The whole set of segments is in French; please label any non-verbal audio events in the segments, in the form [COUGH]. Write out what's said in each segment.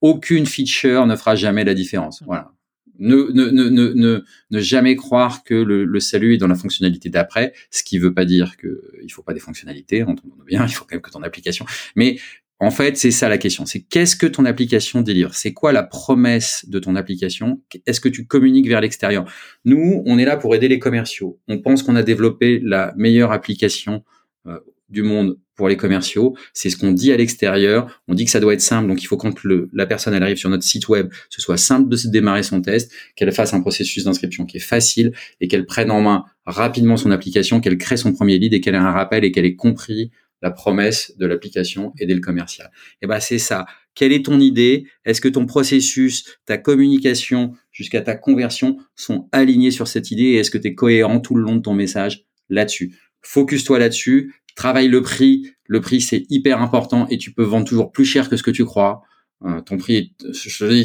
aucune feature ne fera jamais la différence. Voilà. Ne, ne, ne, ne, ne, jamais croire que le, le, salut est dans la fonctionnalité d'après, ce qui veut pas dire que il faut pas des fonctionnalités, entendons bien, [LAUGHS] il faut quand même que ton application. Mais en fait, c'est ça la question. C'est qu'est-ce que ton application délivre? C'est quoi la promesse de ton application? Est-ce que tu communiques vers l'extérieur? Nous, on est là pour aider les commerciaux. On pense qu'on a développé la meilleure application euh, du monde pour les commerciaux. C'est ce qu'on dit à l'extérieur. On dit que ça doit être simple. Donc, il faut quand la personne arrive sur notre site web, ce soit simple de démarrer son test, qu'elle fasse un processus d'inscription qui est facile et qu'elle prenne en main rapidement son application, qu'elle crée son premier lead et qu'elle ait un rappel et qu'elle ait compris la promesse de l'application aider le commercial. Et eh ben c'est ça. Quelle est ton idée? Est-ce que ton processus, ta communication jusqu'à ta conversion sont alignés sur cette idée? Et est-ce que tu es cohérent tout le long de ton message là-dessus? Focus-toi là-dessus, travaille le prix. Le prix, c'est hyper important et tu peux vendre toujours plus cher que ce que tu crois. Euh, ton prix,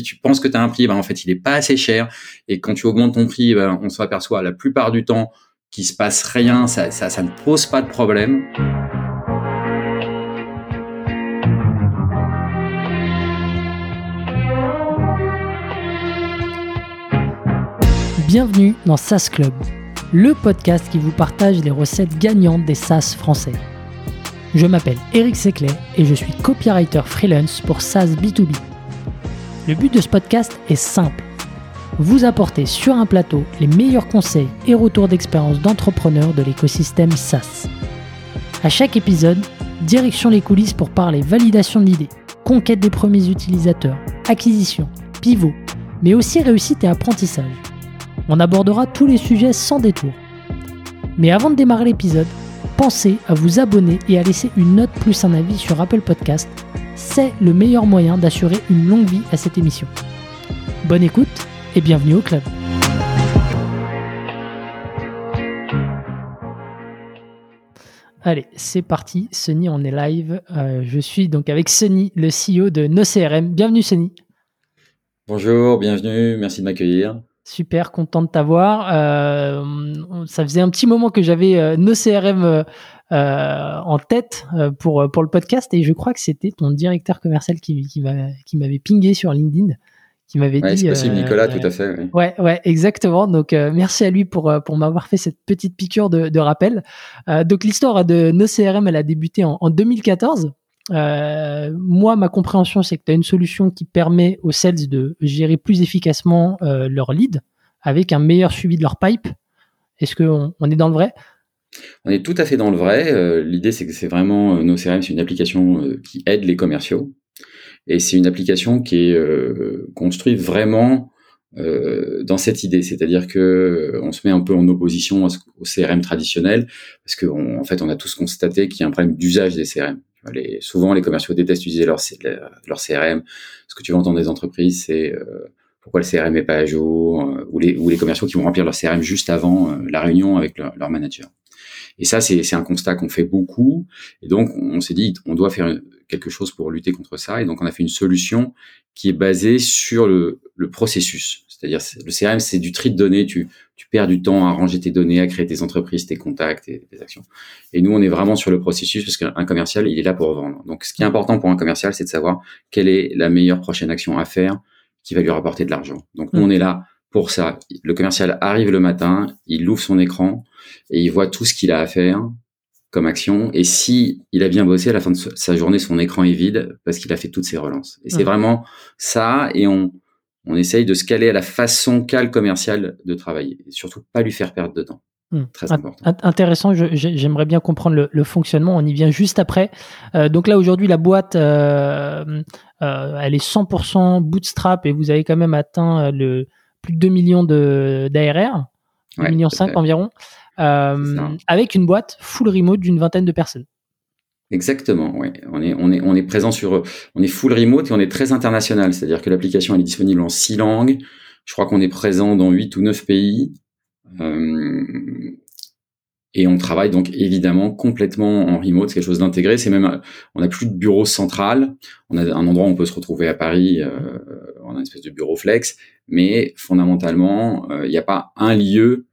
tu penses que tu as un prix, ben en fait, il est pas assez cher. Et quand tu augmentes ton prix, ben, on s'aperçoit la plupart du temps qu'il se passe rien, ça ne pose pas de problème. Bienvenue dans SaaS Club le podcast qui vous partage les recettes gagnantes des SaaS français. Je m'appelle Eric Seclet et je suis copywriter freelance pour SaaS B2B. Le but de ce podcast est simple. Vous apporter sur un plateau les meilleurs conseils et retours d'expérience d'entrepreneurs de l'écosystème SaaS. À chaque épisode, direction les coulisses pour parler validation de l'idée, conquête des premiers utilisateurs, acquisition, pivot, mais aussi réussite et apprentissage. On abordera tous les sujets sans détour. Mais avant de démarrer l'épisode, pensez à vous abonner et à laisser une note plus un avis sur Apple Podcast. C'est le meilleur moyen d'assurer une longue vie à cette émission. Bonne écoute et bienvenue au club. Allez, c'est parti. Sunny, on est live. Euh, je suis donc avec Sunny, le CEO de NoCRM. Bienvenue, Sunny. Bonjour, bienvenue. Merci de m'accueillir. Super content de t'avoir. Euh, ça faisait un petit moment que j'avais euh, nos CRM euh, en tête pour, pour le podcast et je crois que c'était ton directeur commercial qui, qui m'avait pingé sur LinkedIn qui m'avait dit. C'est possible, Nicolas, tout à fait. Ouais, ouais, exactement. Donc, merci à lui pour, pour m'avoir fait cette petite piqûre de, de rappel. donc, l'histoire de nos CRM, elle a débuté en, en 2014. Euh, moi, ma compréhension, c'est que tu as une solution qui permet aux sales de gérer plus efficacement euh, leur lead avec un meilleur suivi de leur pipe. Est-ce qu'on on est dans le vrai? On est tout à fait dans le vrai. Euh, l'idée, c'est que c'est vraiment nos CRM, c'est une application qui aide les commerciaux. Et c'est une application qui est construite vraiment dans cette idée, c'est-à-dire que on se met un peu en opposition au CRM traditionnel, parce qu'en en fait, on a tous constaté qu'il y a un problème d'usage des CRM. Souvent, les commerciaux détestent utiliser leur, CRM. Ce que tu vas entendre des entreprises, c'est euh, pourquoi le CRM n'est pas à jour, euh, ou, les, commerciaux qui vont remplir leur CRM juste avant euh, la réunion avec leur, manager. Et ça, c'est un constat qu'on fait beaucoup. Et donc, on, s'est dit, on doit faire quelque chose pour lutter contre ça. Et donc, on a fait une solution qui est basée sur le, processus. C'est-à-dire, le CRM, c'est du tri de données. Tu perds du temps à ranger tes données, à créer tes entreprises, tes contacts, tes, tes actions. Et nous, on est vraiment sur le processus parce qu'un commercial, il est là pour vendre. Donc, ce qui est important pour un commercial, c'est de savoir quelle est la meilleure prochaine action à faire qui va lui rapporter de l'argent. Donc, nous, on est là pour ça. Le commercial arrive le matin, il ouvre son écran et il voit tout ce qu'il a à faire comme action. Et si il a bien bossé à la fin de sa journée, son écran est vide parce qu'il a fait toutes ses relances. Et c'est vraiment ça. Et on, on essaye de se caler à la façon qu'a le commercial de travailler. Et surtout pas lui faire perdre de temps. Hmm. Très important. Intéressant, j'aimerais bien comprendre le, fonctionnement, on y vient juste après. Euh, donc là aujourd'hui la boîte, euh, euh, elle est 100% bootstrap et vous avez quand même atteint le plus de 2 millions d'ARR, 1 millions 5 environ, avec une boîte full remote d'une vingtaine de personnes. Exactement, oui. On est, on est, on est présent sur, on est full remote et on est très international. C'est-à-dire que l'application est disponible en six langues. Je crois qu'on est présent dans huit ou neuf pays. Euh, et on travaille donc évidemment complètement en remote, c'est quelque chose d'intégré. C'est même, on n'a plus de bureau central. On a un endroit où on peut se retrouver à Paris. Euh, on a une espèce de bureau flex, mais fondamentalement, euh, il n'y a pas un lieu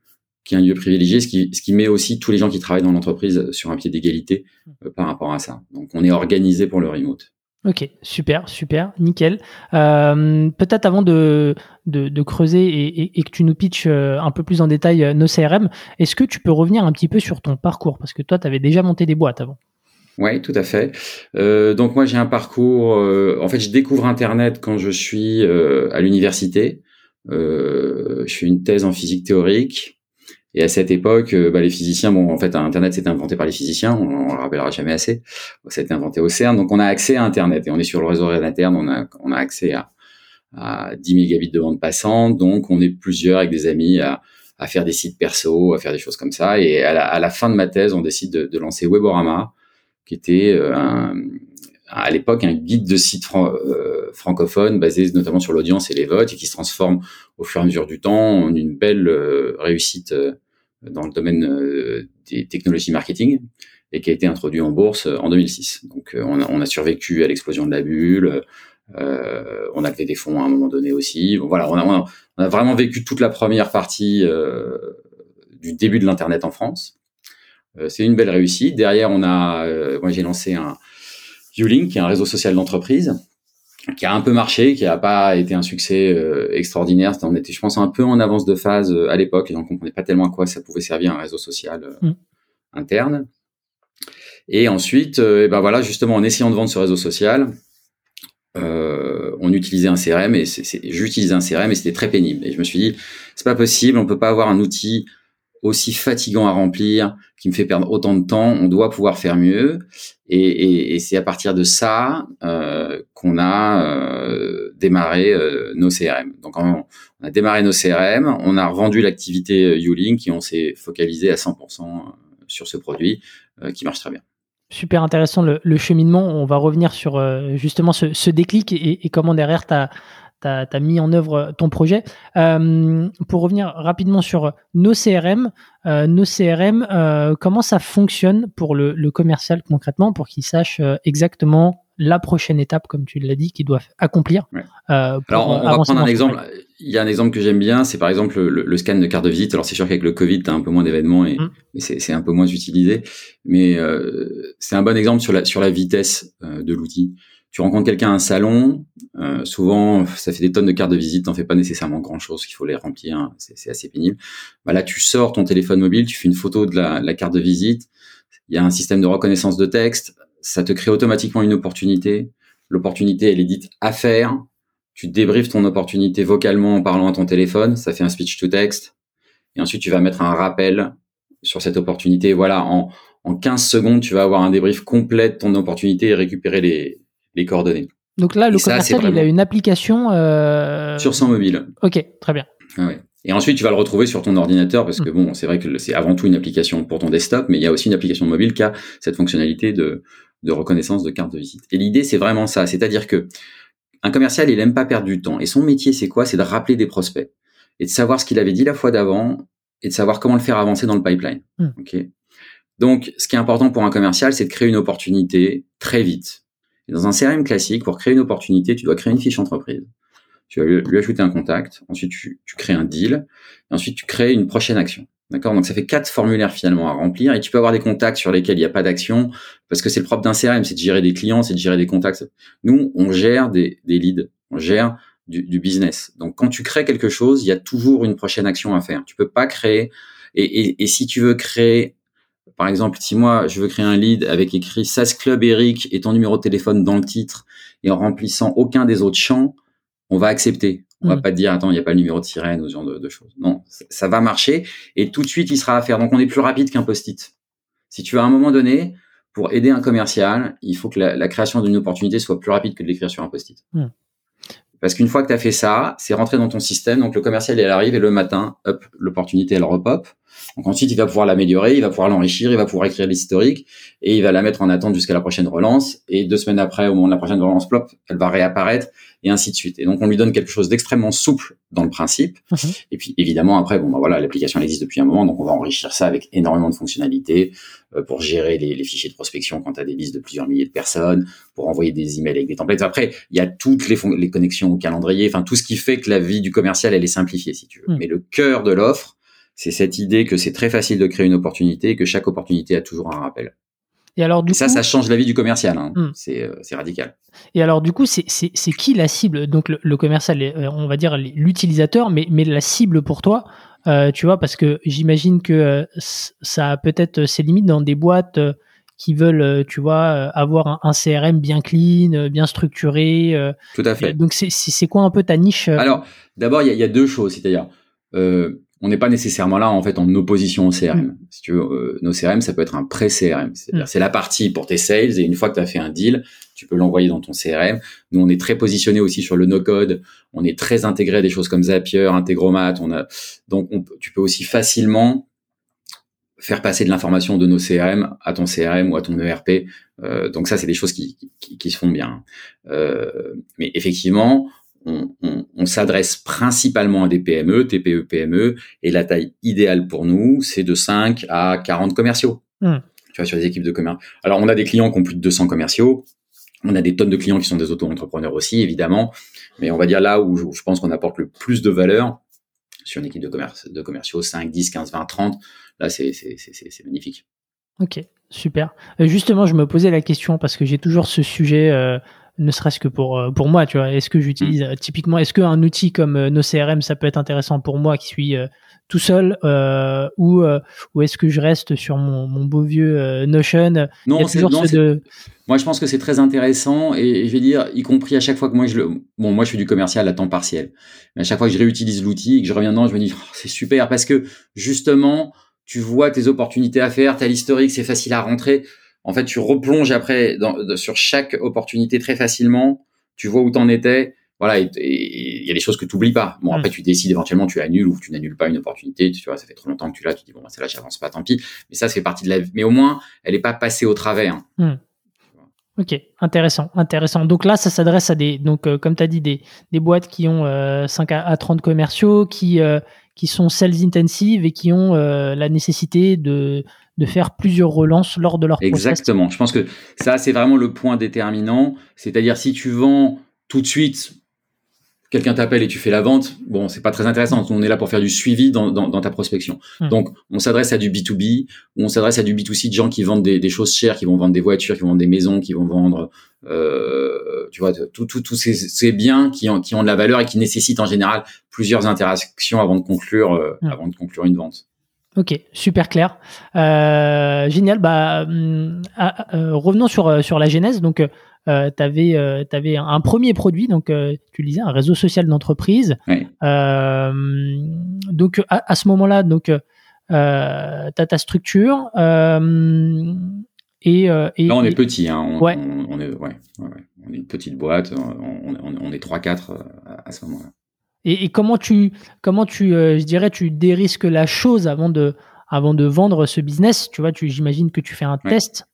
qui est un lieu privilégié, ce qui, ce qui met aussi tous les gens qui travaillent dans l'entreprise sur un pied d'égalité euh, par rapport à ça. Donc on est organisé pour le remote. Ok, super, super, nickel. Euh, peut-être avant de, de, creuser et, que tu nous pitches euh, un peu plus en détail nos CRM, est-ce que tu peux revenir un petit peu sur ton parcours? Parce que toi, tu avais déjà monté des boîtes avant. Oui, tout à fait. donc moi, j'ai un parcours. en fait, je découvre Internet quand je suis à l'université. je fais une thèse en physique théorique. Et à cette époque, euh, bah, les physiciens, bon, en fait, Internet c'était inventé par les physiciens, on, on le rappellera jamais assez. Ça a été inventé au CERN, donc on a accès à Internet et on est sur le réseau interne, on a, on a accès à, à 10 mégabits de bande passante, donc on est plusieurs avec des amis à, à faire des sites perso, à faire des choses comme ça. Et à la, à la fin de ma thèse, on décide de, de lancer Weborama, qui était euh, un, à l'époque un guide de site euh, francophone basé notamment sur l'audience et les votes et qui se transforme au fur et à mesure du temps en une belle euh, réussite euh, dans le domaine des technologies marketing et qui a été introduit en bourse en 2006. Donc on a, survécu à l'explosion de la bulle, on a levé des fonds à un moment donné aussi. Voilà, on a, vraiment vécu toute la première partie du début de l'internet en France. C'est une belle réussite. Derrière, on a, moi j'ai lancé un Ulink, qui un réseau social d'entreprise, qui a un peu marché, qui n'a pas été un succès euh, extraordinaire. On était, je pense, un peu en avance de phase euh, à l'époque. Les gens ne comprenaient pas tellement à quoi ça pouvait servir un réseau social euh, mm. interne. Et ensuite, et ben voilà, justement, en essayant de vendre ce réseau social, on utilisait un CRM et j'utilisais un CRM et c'était très pénible. Et je me suis dit, c'est pas possible, on peut pas avoir un outil aussi fatigant à remplir, qui me fait perdre autant de temps, on doit pouvoir faire mieux. Et, c'est à partir de ça euh, qu'on a euh, démarré euh, nos CRM. Donc on, a démarré nos CRM, on a rendu l'activité Ulink et on s'est focalisé à 100% sur ce produit qui marche très bien. Super intéressant le, cheminement. On va revenir sur justement ce, ce déclic et, et, comment derrière tu as tu as, mis en œuvre ton projet. Euh, pour revenir rapidement sur nos CRM, euh, nos CRM, euh, comment ça fonctionne pour le, le commercial concrètement, pour qu'il sache euh, exactement la prochaine étape, comme tu l'as dit, qu'il doit accomplir. Euh, Alors, on, va prendre un exemple. Il y a un exemple que j'aime bien, c'est par exemple le, scan de carte de visite. Alors, c'est sûr qu'avec le Covid, tu as un peu moins d'événements et, mmh. c'est un peu moins utilisé. Mais euh, c'est un bon exemple sur la, sur la vitesse de l'outil tu rencontres quelqu'un à un salon, euh, souvent ça fait des tonnes de cartes de visite, t'en fais pas nécessairement grand chose, qu'il faut les remplir, hein, c'est assez pénible. Bah là, tu sors ton téléphone mobile, tu fais une photo de la, la carte de visite, il y a un système de reconnaissance de texte, ça te crée automatiquement une opportunité. L'opportunité, elle est dite à faire. Tu débriefes ton opportunité vocalement en parlant à ton téléphone, ça fait un speech to text. Et ensuite, tu vas mettre un rappel sur cette opportunité. Voilà, en, en 15 secondes, tu vas avoir un débrief complet de ton opportunité et récupérer les, les coordonnées. Donc là, le commercial, il a une application euh... sur son mobile. Ok, très bien. Ah Et ensuite, tu vas le retrouver sur ton ordinateur parce que mm. bon, c'est vrai que c'est avant tout une application pour ton desktop, mais il y a aussi une application mobile qui a cette fonctionnalité de, de reconnaissance de carte de visite. Et l'idée, c'est vraiment ça, c'est-à-dire que un commercial, il aime pas perdre du temps. Et son métier, c'est quoi? C'est de rappeler des prospects et de savoir ce qu'il avait dit la fois d'avant et de savoir comment le faire avancer dans le pipeline. Mm. Ok? Donc, ce qui est important pour un commercial, c'est de créer une opportunité très vite dans un CRM classique, pour créer une opportunité, tu dois créer une fiche entreprise. Tu vas lui, ajouter un contact, ensuite tu, tu, crées un deal, et ensuite tu crées une prochaine action. D'accord? Donc ça fait quatre formulaires finalement à remplir, et tu peux avoir des contacts sur lesquels il n'y a pas d'action, parce que c'est le propre d'un CRM, c'est de gérer des clients, c'est de gérer des contacts. Nous, on gère des, des leads, on gère du, du, business. Donc quand tu crées quelque chose, il y a toujours une prochaine action à faire. Tu peux pas créer, et, et, et si tu veux créer par exemple, si moi je veux créer un lead avec écrit SAS Club Eric et ton numéro de téléphone dans le titre et en remplissant aucun des autres champs, on va accepter. On va mm. pas te dire attends, il n'y a pas le numéro de sirène ou ce genre de, choses. Non, ça va marcher et tout de suite il sera à faire. Donc on est plus rapide qu'un post-it. Si tu veux à un moment donné, pour aider un commercial, il faut que la, création d'une opportunité soit plus rapide que de l'écrire sur un post-it. Mm. Parce qu'une fois que tu as fait ça, c'est rentré dans ton système. Donc le commercial, il arrive et le matin, hop, l'opportunité, elle repop. Donc ensuite, il va pouvoir l'améliorer, il va pouvoir l'enrichir, il va pouvoir écrire l'historique et il va la mettre en attente jusqu'à la prochaine relance. Et deux semaines après, au moment de la prochaine relance, plop, elle va réapparaître et ainsi de suite. Et donc on lui donne quelque chose d'extrêmement souple dans le principe. Mhm. Et puis évidemment après, bon bah voilà, l'application existe depuis un moment, donc on va enrichir ça avec énormément de fonctionnalités euh, pour gérer les, les, fichiers de prospection quand tu as des listes de plusieurs milliers de personnes, pour envoyer des emails avec des templates. Après, il y a toutes les, les connexions au calendrier, enfin tout ce qui fait que la vie du commercial elle est simplifiée si tu veux. Mhm. Mais le cœur de l'offre, c'est cette idée que c'est très facile de créer une opportunité et que chaque opportunité a toujours un rappel. Et alors du ça, coup, ça change la vie du commercial. Hein. Hmm. C'est euh, c'est radical. et alors du coup, c'est c'est c'est qui la cible? Donc le, le commercial, euh, on va dire l'utilisateur, mais mais la cible pour toi, euh, tu vois, parce que j'imagine que euh, ça a peut-être ses limites dans des boîtes euh, qui veulent, tu vois, avoir un, un CRM bien clean, bien structuré. Tout à fait. donc c'est quoi un peu ta niche Alors, d'abord, il y, y a deux choses. C'est-à-dire, euh, on n'est pas nécessairement là en fait en opposition au CRM. Si tu veux, euh, nos CRM, ça peut être un pré-CRM. C'est-à-dire, Mm. c'est la partie pour tes sales et une fois que tu as fait un deal, tu peux l'envoyer dans ton CRM. Nous, on est très positionné aussi sur le no-code. On est très intégré à des choses comme Zapier, Integromat. On a donc, on tu peux aussi facilement faire passer de l'information de nos CRM à ton CRM ou à ton ERP. Euh, donc ça, c'est des choses qui, qui, qui se font bien. Euh, mais effectivement, on, on, on s'adresse principalement à des PME, TPE, PME, et la taille idéale pour nous, c'est de 5 à 40 commerciaux. Hmm. Tu vois, sur les équipes de commerce. Alors, on a des clients qui ont plus de 200 commerciaux. On a des tonnes de clients qui sont des auto-entrepreneurs aussi, évidemment. Mais on va dire là où je, où je pense qu'on apporte le plus de valeur sur une équipe de commerce, de commerciaux, 5, 10, 15, 20, 30. Là, c'est magnifique. Ok, super. Euh, justement, je me posais la question parce que j'ai toujours ce sujet, euh, ne serait-ce que pour euh, pour moi, tu vois. Est-ce que j'utilise euh, typiquement, est-ce qu'un outil comme euh, nos CRM, ça peut être intéressant pour moi qui suis euh, tout seul, euh, ou euh, ou est-ce que je reste sur mon, mon beau vieux Notion? Non, c'est, ce de- Moi, je pense que c'est très intéressant et, et je vais dire, y compris à chaque fois que moi je le, bon, moi je fais du commercial à temps partiel, mais à chaque fois que je réutilise l'outil et que je reviens dedans, je me dis, oh, c'est super parce que justement, tu vois tes opportunités à faire, t'as l'historique, c'est facile à rentrer. En fait, tu replonges après dans, de- sur chaque opportunité très facilement. Tu vois où t'en étais. Voilà, et il y a des choses que tu oublies pas. Bon, Mm. après, tu décides éventuellement, tu annules ou tu n'annules pas une opportunité. Tu vois, ça fait trop longtemps que tu l'as, tu dis, bon, bah, celle-là, j'avance pas, tant pis. Mais ça, fait partie de la vie. Mais au moins, elle est pas passée au travers. Ok, intéressant, intéressant. Donc là, ça s'adresse à des, donc euh, comme tu as dit, des, des boîtes qui ont euh, 5 à, à 30 commerciaux, qui, euh, qui sont sales intensives et qui ont euh, la nécessité de, de faire plusieurs relances lors de leur process. Exactement. Je pense que ça, c'est vraiment le point déterminant. C'est-à-dire, si tu vends tout de suite, quelqu'un t'appelle et tu fais la vente, bon, c'est pas très intéressant. On est là pour faire du suivi dans, dans, dans ta prospection. Hmm. Donc, on s'adresse à du B2B ou on s'adresse à du B2C de gens qui vendent des, des choses chères, qui vont vendre des voitures, qui vont vendre des maisons, qui vont vendre, euh, tu vois, tous tout, tous ces, ces biens qui ont, qui ont de la valeur et qui nécessitent en général plusieurs interactions avant de conclure, euh, Hmm. avant de conclure une vente. Ok, super clair. Euh, génial. Bah, hum, ah, euh, revenons sur, euh, sur la genèse. Donc, euh, tu avais, un, un premier produit, donc tu le disais, un réseau social d'entreprise. Donc, à, à ce moment-là, donc, tu as ta structure. et, et, Là, on et- est petit, hein. On, Ouais. on, on est, ouais, ouais, ouais. on est une petite boîte. On, est 3-4 à, à ce moment-là. Et, et comment tu, comment tu, euh, je dirais, tu dérisques la chose avant de, avant de vendre ce business? Tu vois, tu, j'imagine que tu fais un Ouais. test.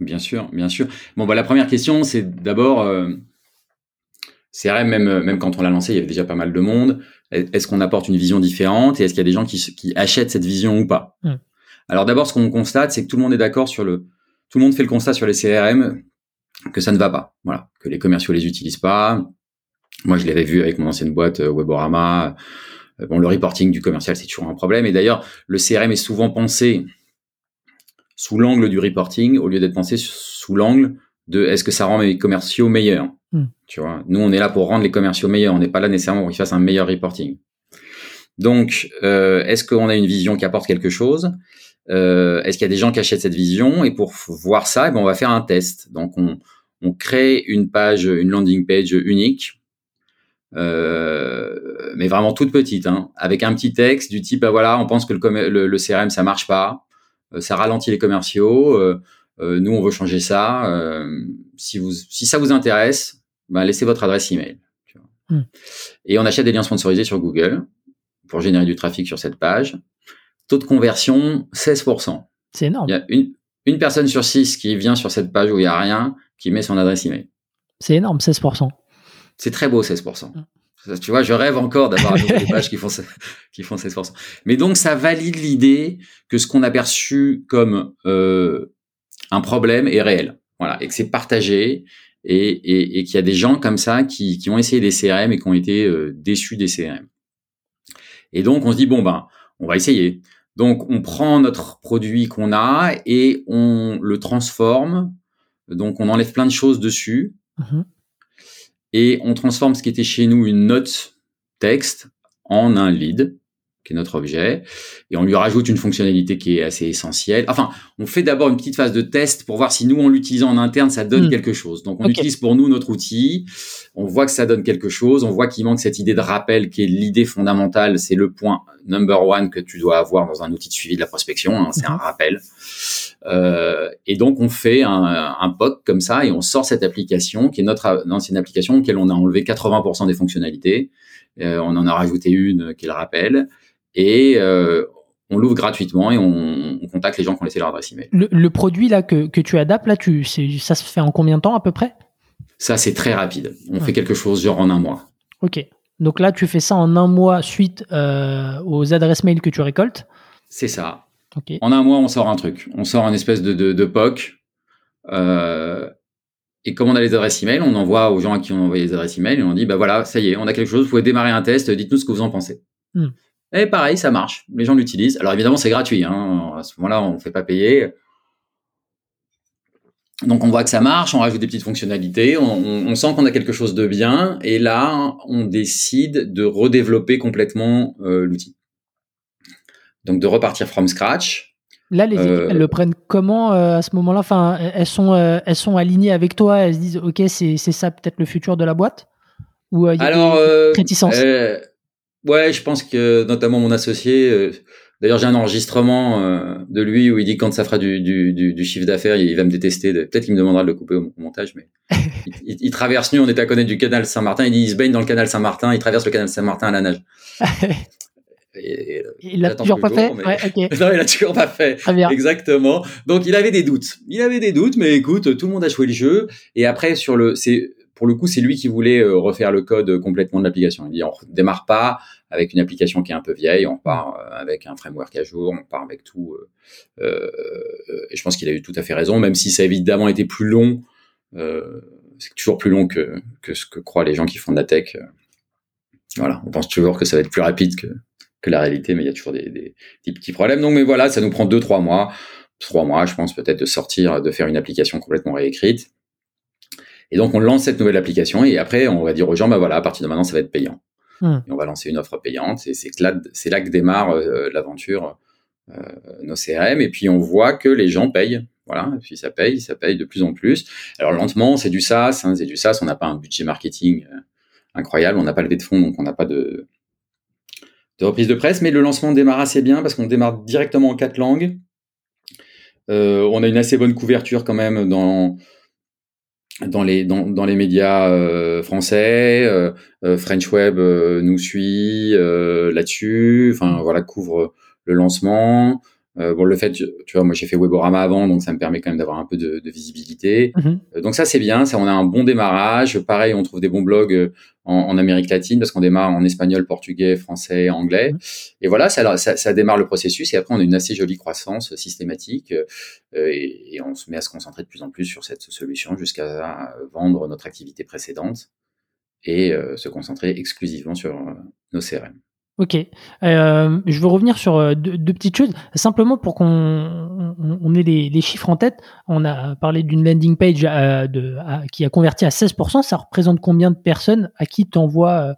Bien sûr, bien sûr. Bon, bah, la première question, c'est d'abord, euh, CRM, même, même quand on l'a lancé, il y avait déjà pas mal de monde. Est-ce qu'on apporte une vision différente et est-ce qu'il y a des gens qui achètent cette vision ou pas? Mm. Alors d'abord, ce qu'on constate, c'est que tout le monde est d'accord sur le, tout le monde fait le constat sur les CRM que ça ne va pas. Voilà, que les commerciaux les utilisent pas. Moi, je l'avais vu avec mon ancienne boîte euh, Weborama. Euh, Bon, le reporting du commercial, c'est toujours un problème. Et d'ailleurs, le CRM est souvent pensé sous l'angle du reporting au lieu d'être pensé sous l'angle de est-ce que ça rend mes commerciaux meilleurs. Hmm. Tu vois, nous, on est là pour rendre les commerciaux meilleurs. On n'est pas là nécessairement pour qu'ils fassent un meilleur reporting. Donc, euh, est-ce qu'on a une vision qui apporte quelque chose? Euh, Est-ce qu'il y a des gens qui achètent cette vision? Et pour voir ça, eh ben, on va faire un test. Donc, on, on crée une page, une landing page unique, euh, mais vraiment toute petite, hein, avec un petit texte du type, ah, voilà, on pense que le, commer- le, le CRM ça marche pas, euh, ça ralentit les commerciaux. euh, euh, nous, on veut changer ça. si vous, si ça vous intéresse, ben, laissez votre adresse email. tu vois. Hmm. Et on achète des liens sponsorisés sur Google pour générer du trafic sur cette page. Taux de conversion 16%. C'est énorme. Il y a une, une personne sur six qui vient sur cette page où il n'y a rien, qui met son adresse email. C'est énorme, 16%. C'est très beau, 16%. Mm. Tu vois, je rêve encore d'avoir des [LAUGHS] pages qui font, qui font 16%. Mais donc, ça valide l'idée que ce qu'on a perçu comme euh, un problème est réel. Voilà, et que c'est partagé et, et, et qu'il y a des gens comme ça qui, qui ont essayé des CRM et qui ont été euh, déçus des CRM. Et donc, on se dit, bon, ben, on va essayer. Donc, on prend notre produit qu'on a et on le transforme. Donc, on enlève plein de choses dessus. Mhm. Et on transforme ce qui était chez nous une note texte en un lead qui est notre objet, et on lui rajoute une fonctionnalité qui est assez essentielle. Enfin, on fait d'abord une petite phase de test pour voir si nous, en l'utilisant en interne, ça donne hmm. quelque chose. Donc, on utilise pour nous notre outil, on voit que ça donne quelque chose, on voit qu'il manque cette idée de rappel qui est l'idée fondamentale, c'est le point number one que tu dois avoir dans un outil de suivi de la prospection, hein, c'est un rappel. Euh, et donc, on fait un, un POC comme ça et on sort cette application qui est notre ancienne application, auquel on a enlevé 80% des fonctionnalités. Euh, on en a rajouté une qui le rappel et euh, on l'ouvre gratuitement et on, on, contacte les gens qui ont laissé leur adresse email. Le, le produit là que, que tu adaptes là, tu, ça se fait en combien de temps à peu près? Ça c'est très rapide. On fait quelque chose genre en un mois. Ok. Donc là tu fais ça en un mois suite euh, aux adresses mail que tu récoltes? C'est ça. Okay. En un mois on sort un truc. On sort une espèce de, de, de POC. Euh, et comme on a les adresses email, on envoie aux gens à qui on a envoyé les adresses email et on dit bah voilà, ça y est, on a quelque chose, vous pouvez démarrer un test, dites-nous ce que vous en pensez. Hmm. Et pareil, ça marche. Les gens l'utilisent. Alors évidemment, c'est gratuit. Hein. À ce moment-là, on ne fait pas payer. Donc on voit que ça marche, on rajoute des petites fonctionnalités, on, sent qu'on a quelque chose de bien, et là, on décide de redévelopper complètement euh, l'outil. Donc de repartir from scratch. Là, les équipes, euh, elles le prennent comment euh, à ce moment-là? Enfin, elles sont, elles sont alignées avec toi. Elles se disent, ok, c'est ça peut-être le futur de la boîte? Ou il y a Alors, des Ouais, je pense que notamment mon associé. Euh, d'ailleurs, j'ai un enregistrement euh, de lui où il dit quand ça fera du, du, du, chiffre d'affaires, il va me détester. Peut-être qu'il me demandera de le couper au, montage, mais [LAUGHS] il, il, traverse nu. On est à connaître du canal Saint-Martin. Il dit il se baigne dans le canal Saint-Martin. Il traverse le canal Saint-Martin à la nage. [LAUGHS] Et, il l'a toujours pas fait. Ouais, [LAUGHS] non, il l'a toujours pas fait. Très bien. Exactement. Donc il avait des doutes. Il avait des doutes, mais écoute, tout le monde a joué le jeu. Et après sur le, c'est pour le coup, c'est lui qui voulait euh, refaire le code complètement de l'application. Il dit on démarre pas avec une application qui est un peu vieille, on part euh, avec un framework à jour, on part avec tout. Euh, euh, et je pense qu'il a eu tout à fait raison, même si ça a évidemment été plus long. c'est toujours plus long que, que ce que croient les gens qui font de la tech. Voilà, on pense toujours que ça va être plus rapide que, que la réalité, mais il y a toujours des, des, des petits problèmes. Donc, mais voilà, ça nous prend deux, trois mois, trois mois, je pense peut-être de sortir, de faire une application complètement réécrite. Et donc, on lance cette nouvelle application et après, on va dire aux gens, bah voilà, à partir de maintenant, ça va être payant. Hmm. Et on va lancer une offre payante et c'est là, c'est là que démarre euh, l'aventure euh, nos CRM. Et puis, on voit que les gens payent. Voilà, et puis ça paye, ça paye de plus en plus. Alors lentement, c'est du SaaS, hein, c'est du SaaS. On n'a pas un budget marketing euh, incroyable, on n'a pas levé de fonds, donc on n'a pas de, de reprise de presse. Mais le lancement démarre assez bien parce qu'on démarre directement en quatre langues. Euh, on a une assez bonne couverture quand même dans les médias euh, français, euh, French Web nous suit là-dessus. Enfin voilà, couvre le lancement. Euh, bon, le fait, tu vois, moi j'ai fait Weborama avant, donc ça me permet quand même d'avoir un peu de, de visibilité. Mm-hmm. donc ça c'est bien, ça on a un bon démarrage. Pareil, on trouve des bons blogs en, en Amérique latine parce qu'on démarre en espagnol, portugais, français, anglais. Mm-hmm. Et voilà, ça, ça, ça, démarre le processus et après on a une assez jolie croissance systématique euh, et, et, on se met à se concentrer de plus en plus sur cette solution jusqu'à vendre notre activité précédente et euh, se concentrer exclusivement sur nos CRM. Ok. Euh, je veux revenir sur euh, deux, petites choses. Simplement pour qu'on on, ait les, chiffres en tête, on a parlé d'une landing page euh, de, qui a converti à 16%. Ça représente combien de personnes? À qui tu envoies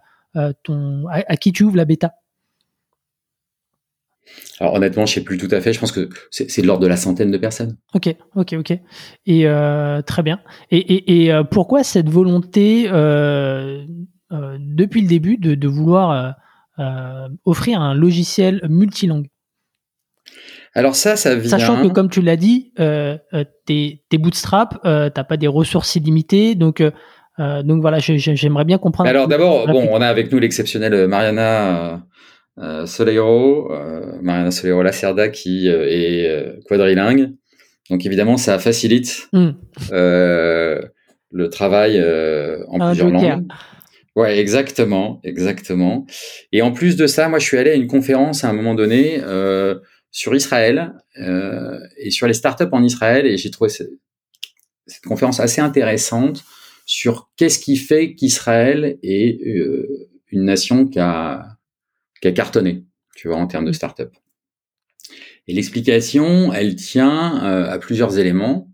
ton, à, qui tu ouvres la bêta? Alors honnêtement, je sais plus tout à fait. Je pense que c'est de l'ordre de la centaine de personnes. Ok, ok, ok. Et très bien. Et, et, pourquoi cette volonté depuis le début de, de vouloir euh, offrir un logiciel multilingue alors ça, ça vient... Sachant que, comme tu l'as dit, euh, euh t'es, bootstrap, euh, t'as pas des ressources illimitées, donc euh, donc voilà, j'aimerais bien comprendre. Alors d'abord, bon, on a avec nous l'exceptionnelle Mariana euh, Soleiro, Mariana Soleiro Lacerda qui est quadrilingue. Donc évidemment, ça facilite hmm. le travail en plusieurs langues. Ouais, exactement, exactement. Et en plus de ça, moi, je suis allé à une conférence à un moment donné euh, sur Israël euh, et sur les startups en Israël, et j'ai trouvé cette, conférence assez intéressante sur qu'est-ce qui fait qu'Israël est euh, une nation qui a, qui a cartonné, tu vois, en termes de startups. Et l'explication, elle tient euh, à plusieurs éléments.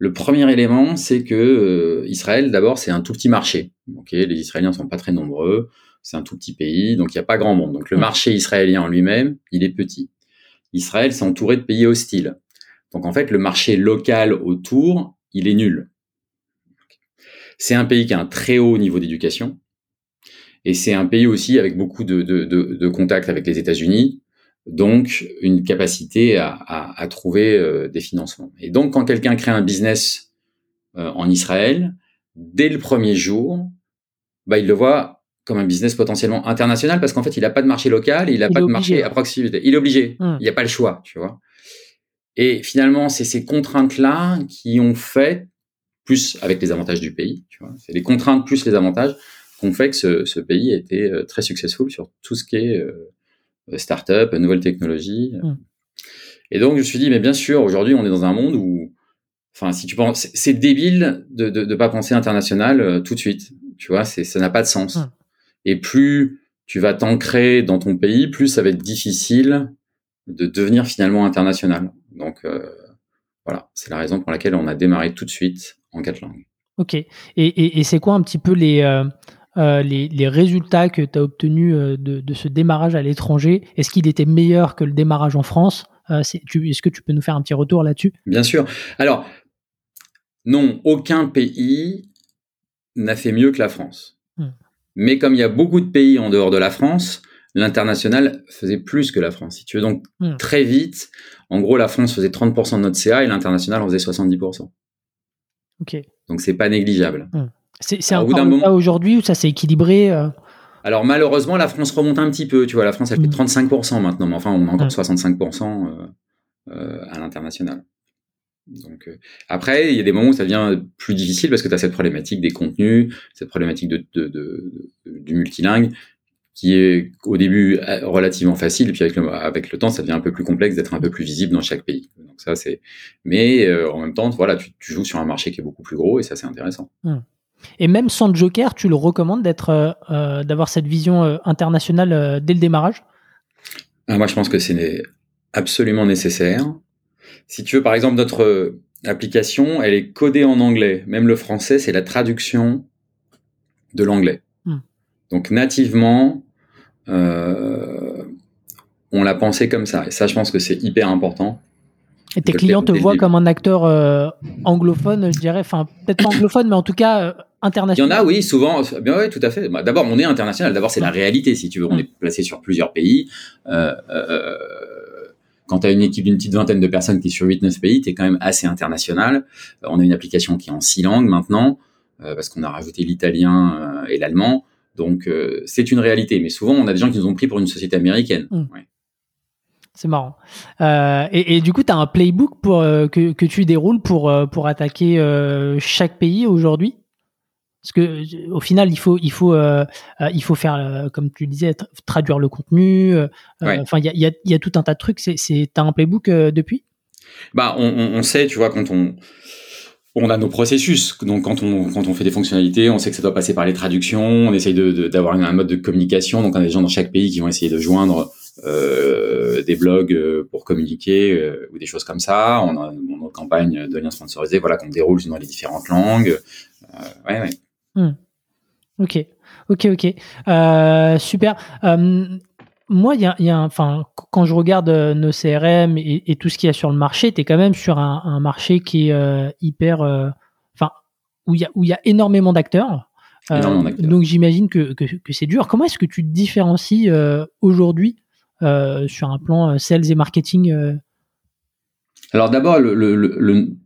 Le premier élément, c'est que euh, Israël, d'abord, c'est un tout petit marché. Okay les Israéliens sont pas très nombreux, c'est un tout petit pays, donc il n'y a pas grand monde. Donc le marché israélien en lui-même, il est petit. Israël s'est entouré de pays hostiles. Donc en fait, le marché local autour, il est nul. C'est un pays qui a un très haut niveau d'éducation. Et c'est un pays aussi avec beaucoup de, de, de, de contacts avec les États-Unis, donc une capacité à, à, à trouver euh, des financements. Et donc quand quelqu'un crée un business euh, en Israël, dès le premier jour, bah, il le voit comme un business potentiellement international parce qu'en fait, il n'a pas de marché local, il n'a pas de marché à proximité. Il est obligé, hum. il n'y a pas le choix, tu vois. Et finalement, c'est ces contraintes-là qui ont fait, plus avec les avantages du pays, tu vois, c'est les contraintes plus les avantages qu'on fait que ce, ce, pays a été euh, très successful sur tout ce qui est euh, start-up, nouvelles technologies. Mm. Et donc, je me suis dit, mais bien sûr, aujourd'hui, on est dans un monde où, enfin, si tu penses, c'est débile de, de, de, pas penser international euh, tout de suite. Tu vois, c'est, ça n'a pas de sens. Mm. Et plus tu vas t'ancrer dans ton pays, plus ça va être difficile de devenir finalement international. Donc, euh, voilà, c'est la raison pour laquelle on a démarré tout de suite en quatre langues. Ok. Et, et, et c'est quoi un petit peu les, euh, euh, les, résultats que tu as obtenus euh, de, ce démarrage à l'étranger Est-ce qu'il était meilleur que le démarrage en France? Euh, Est-ce que tu peux nous faire un petit retour là-dessus? Bien sûr. Alors, non, aucun pays n'a fait mieux que la France. Hmm. Mais comme il y a beaucoup de pays en dehors de la France, l'international faisait plus que la France. Si tu veux donc hmm. très vite, en gros, la France faisait 30% de notre CA et l'international en faisait 70%. Ok. Donc c'est pas négligeable. Hmm. C'est un peu aujourd'hui où ça s'est équilibré euh Alors malheureusement, la France remonte un petit peu. Tu vois, la France, elle fait 35% mm. maintenant, mais enfin, on a encore 65% mm. euh, euh, à l'international. Donc après, il y a des moments où ça devient plus difficile parce que tu as cette problématique des contenus, cette problématique de, de, de, du multilingue qui est au début relativement facile, et puis avec le, avec le temps, ça devient un peu plus complexe d'être un peu plus visible dans chaque pays. Donc ça, c'est. Mais en même temps, voilà, tu, tu, joues sur un marché qui est beaucoup plus gros, et ça, c'est intéressant. Mm. Et même sans Joker, tu le recommandes d'être, euh, euh, d'avoir cette vision euh, internationale dès le démarrage? Ah, Moi, je pense que c'est absolument nécessaire. Si tu veux, par exemple, notre application, elle est codée en anglais. Même le français, c'est la traduction de l'anglais. Hmm. Donc, nativement, on l'a pensé comme ça. Et ça, je pense que c'est hyper important. Et tes clients te voient comme un acteur anglophone, je dirais, enfin peut-être pas anglophone, mais en tout cas international. Il y en a, oui, souvent. Bien, oui, tout à fait. Bah, D'abord, on est international. D'abord, c'est la réalité, si tu veux. On est placé sur plusieurs pays. Euh, euh, quand tu as une équipe d'une petite vingtaine de personnes qui est sur 8-9 pays, tu es quand même assez international. Euh, on a une application qui est en six langues maintenant, euh, parce qu'on a rajouté l'italien euh, et l'allemand. Donc, euh, c'est une réalité. Mais souvent, on a des gens qui nous ont pris pour une société américaine. Ouais. C'est marrant. Euh, et, et, du coup, tu as un playbook pour, que, que, tu déroules pour, pour attaquer chaque pays aujourd'hui? Parce que au final, il faut, il faut, euh, euh il faut faire, euh, comme tu disais, traduire le contenu. Euh, enfin, il y a, y, a, y a, tout un tas de trucs. C'est, t'as un playbook depuis? Bah, on, on, sait, tu vois, quand on, on a nos processus. Donc, quand on, quand on fait des fonctionnalités, on sait que ça doit passer par les traductions. On essaye de, d'avoir un mode de communication. Donc, on a des gens dans chaque pays qui vont essayer de joindre euh, des blogs pour communiquer euh, ou des choses comme ça. On a nos campagnes de liens sponsorisés, voilà, qu'on déroule dans les différentes langues. ouais, ouais. Hmm. Ok, ok, ok. Euh, super. Euh, moi, il y a, y a enfin, quand je regarde euh, nos CRM et, et tout ce qu'il y a sur le marché, tu es quand même sur un, un marché qui est euh, hyper, enfin, où il y a, où il y a énormément d'acteurs. donc j'imagine que, que, que c'est dur. Comment est-ce que tu te différencies aujourd'hui sur un plan sales et marketing Alors d'abord, le, le, le,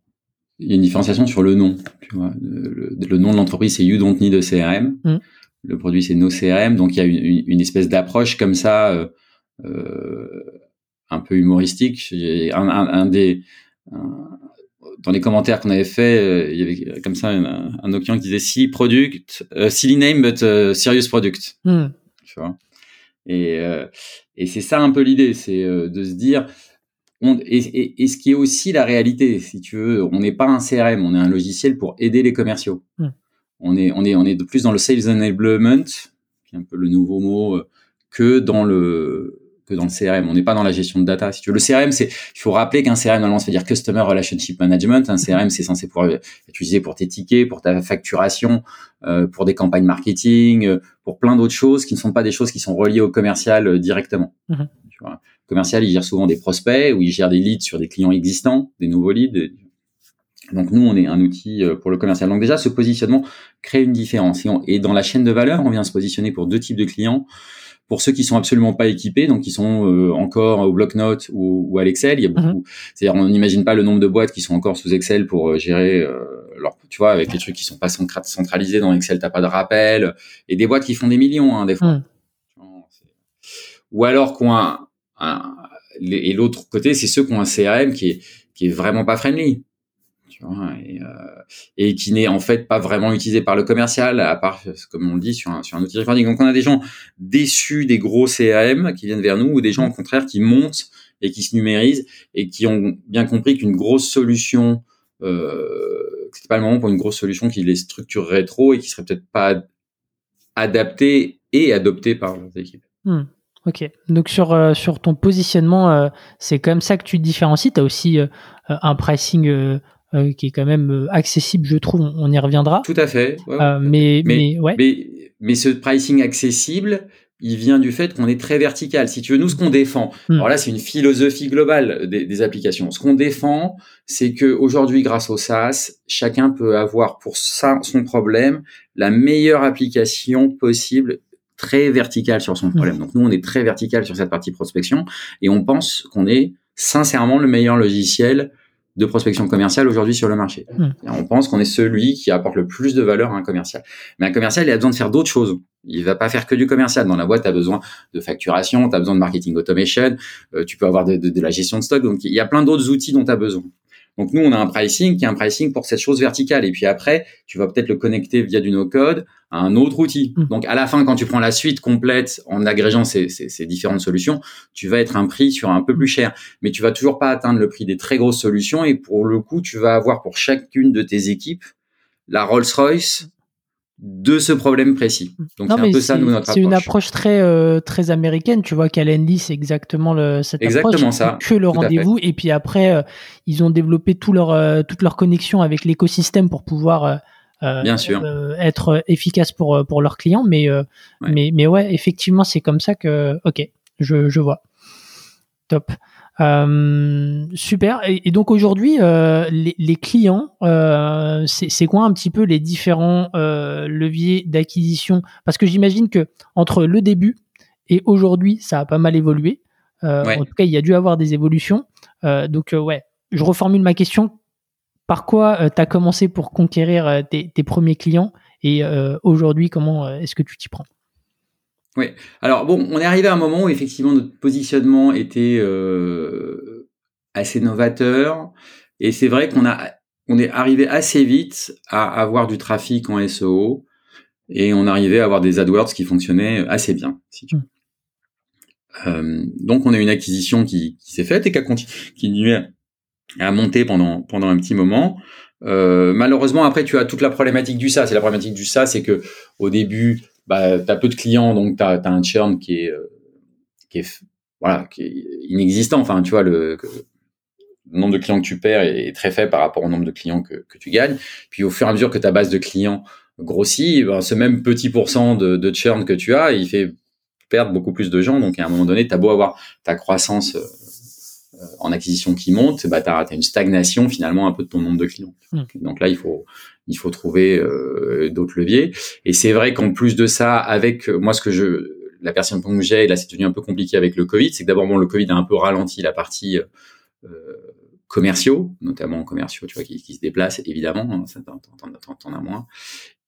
il y a une différenciation sur le nom. Tu vois. Le, nom de l'entreprise, c'est You Don't Need a CRM. Mm. Le produit, c'est No CRM. Donc, il y a une, une espèce d'approche comme ça, euh, euh, un peu humoristique. Un, un, un des, dans les commentaires qu'on avait fait, euh, il y avait comme ça un, un Nokian qui disait si product, uh, silly name but uh, serious product. Mm. Tu vois. Et, et c'est ça un peu l'idée, c'est de se dire et, ce qui est aussi la réalité, si tu veux, on n'est pas un CRM, on est un logiciel pour aider les commerciaux. Hmm. On est, on est, on est de plus dans le sales enablement, qui est un peu le nouveau mot, euh, que dans le que dans le CRM. On n'est pas dans la gestion de data. Si tu veux, le CRM, c'est, il faut rappeler qu'un CRM normalement, ça veut dire Customer Relationship Management. Un CRM, c'est censé pouvoir être utilisé pour tes tickets, pour ta facturation, euh, pour des campagnes marketing, euh, pour plein d'autres choses qui ne sont pas des choses qui sont reliées au commercial euh, directement. Mm-hmm. Tu vois, le commercial, il gère souvent des prospects ou il gère des leads sur des clients existants, des nouveaux leads. Donc nous, on est un outil pour le commercial. Donc déjà, ce positionnement crée une différence. Et, et dans la chaîne de valeur, on vient se positionner pour deux types de clients. Pour ceux qui sont absolument pas équipés, donc qui sont euh, encore au bloc-notes ou, ou, à l'Excel, il y a beaucoup. Mhm. C'est-à-dire, on n'imagine pas le nombre de boîtes qui sont encore sous Excel pour euh, gérer euh, leur, tu vois, avec les trucs qui sont pas centralisés dans Excel, t'as pas de rappel, et des boîtes qui font des millions, hein, des fois. Mhm. Ou alors qu'on a un, et l'autre côté, c'est ceux qui ont un CRM qui est qui est vraiment pas friendly et, euh, et qui n'est en fait pas vraiment utilisé par le commercial, à part, comme on le dit, sur un, sur un outil reporting. Donc on a des gens déçus des gros CRM qui viennent vers nous, ou des gens au contraire qui montent et qui se numérisent et qui ont bien compris qu'une grosse solution, euh, c'était pas le moment pour une grosse solution qui les structurerait trop et qui serait peut-être pas adaptée et adoptée par leurs équipes. Hmm. Ok, donc sur, euh, sur ton positionnement, euh, c'est comme ça que tu te différencies. Tu as aussi euh, un pricing euh, qui est quand même euh, accessible, je trouve. On, y reviendra. Tout à fait. Euh, mais, mais, ouais. mais, mais, ce pricing accessible, il vient du fait qu'on est très vertical. Si tu veux, nous, ce qu'on défend, hmm. alors là, c'est une philosophie globale des, des applications. Ce qu'on défend, c'est que aujourd'hui, grâce au SaaS, chacun peut avoir pour ça, son problème la meilleure application possible très verticale sur son problème. Donc nous, on est très vertical sur cette partie prospection et on pense qu'on est sincèrement le meilleur logiciel de prospection commerciale aujourd'hui sur le marché. Hmm. On pense qu'on est celui qui apporte le plus de valeur à un commercial. Mais un commercial, il a besoin de faire d'autres choses. Il va pas faire que du commercial. Dans la boîte, tu as besoin de facturation, tu as besoin de marketing automation, euh, tu peux avoir de, de, la gestion de stock. Donc, il y a plein d'autres outils dont tu as besoin. Donc nous, on a un pricing qui est un pricing pour cette chose verticale. Et puis après, tu vas peut-être le connecter via du no-code à un autre outil. Hmm. Donc à la fin, quand tu prends la suite complète en agrégeant ces, ces, ces, différentes solutions, tu vas être un prix sur un peu plus cher. Mais tu vas toujours pas atteindre le prix des très grosses solutions. Et pour le coup, tu vas avoir pour chacune de tes équipes la Rolls-Royce de ce problème précis. Donc c'est un peu ça nous notre approche. C'est une approche très euh, très américaine, tu vois qu'Allendy c'est exactement le cette exactement ça. Que le rendez-vous et puis après euh, ils ont développé tout leur euh, toute leur connexion avec l'écosystème pour pouvoir Bien sûr. être efficace pour pour leurs clients mais mais mais ouais, effectivement, c'est comme ça que OK, je je vois. Top. Euh, super. Et, donc aujourd'hui, euh, les, les, clients, euh, c'est quoi un petit peu les différents euh, leviers d'acquisition? Parce que j'imagine que entre le début et aujourd'hui, ça a pas mal évolué. Euh, en tout cas, il y a dû avoir des évolutions. donc ouais, je reformule ma question. Par quoi tu as commencé pour conquérir tes, tes premiers clients? Et aujourd'hui, comment est-ce que tu t'y prends? Oui. Alors bon, on est arrivé à un moment où effectivement notre positionnement était euh, assez novateur et c'est vrai qu'on a on est arrivé assez vite à avoir du trafic en SEO et on arrivait à avoir des AdWords qui fonctionnaient assez bien. Euh, donc on a une acquisition qui, qui s'est faite et qui a continué à monter pendant pendant un petit moment. Euh, malheureusement après tu as toute la problématique du SaaS. C'est la problématique du SaaS, c'est que au début bah, tu peu de clients, donc tu as, un churn qui est, euh, qui est, voilà, qui est inexistant. Enfin, tu vois, le, le, nombre de clients que tu perds est, très faible par rapport au nombre de clients que, que tu gagnes. Puis au fur et à mesure que ta base de clients grossit, ben, ce même petit pourcent de, de churn que tu as, il fait perdre beaucoup plus de gens. Donc à un moment donné, tu as beau avoir ta croissance euh, en acquisition qui monte, bah, tu as, une stagnation finalement un peu de ton nombre de clients. Mmh. Donc là, il faut, il faut trouver euh, d'autres leviers. Et c'est vrai qu'en plus de ça, avec euh, moi ce que je la personne que j'ai, là c'est devenu un peu compliqué avec le Covid, c'est que d'abord bon le Covid a un peu ralenti la partie euh, commerciaux, notamment commerciaux, tu vois, qui, qui se déplacent évidemment, hein, ça t'en as moins.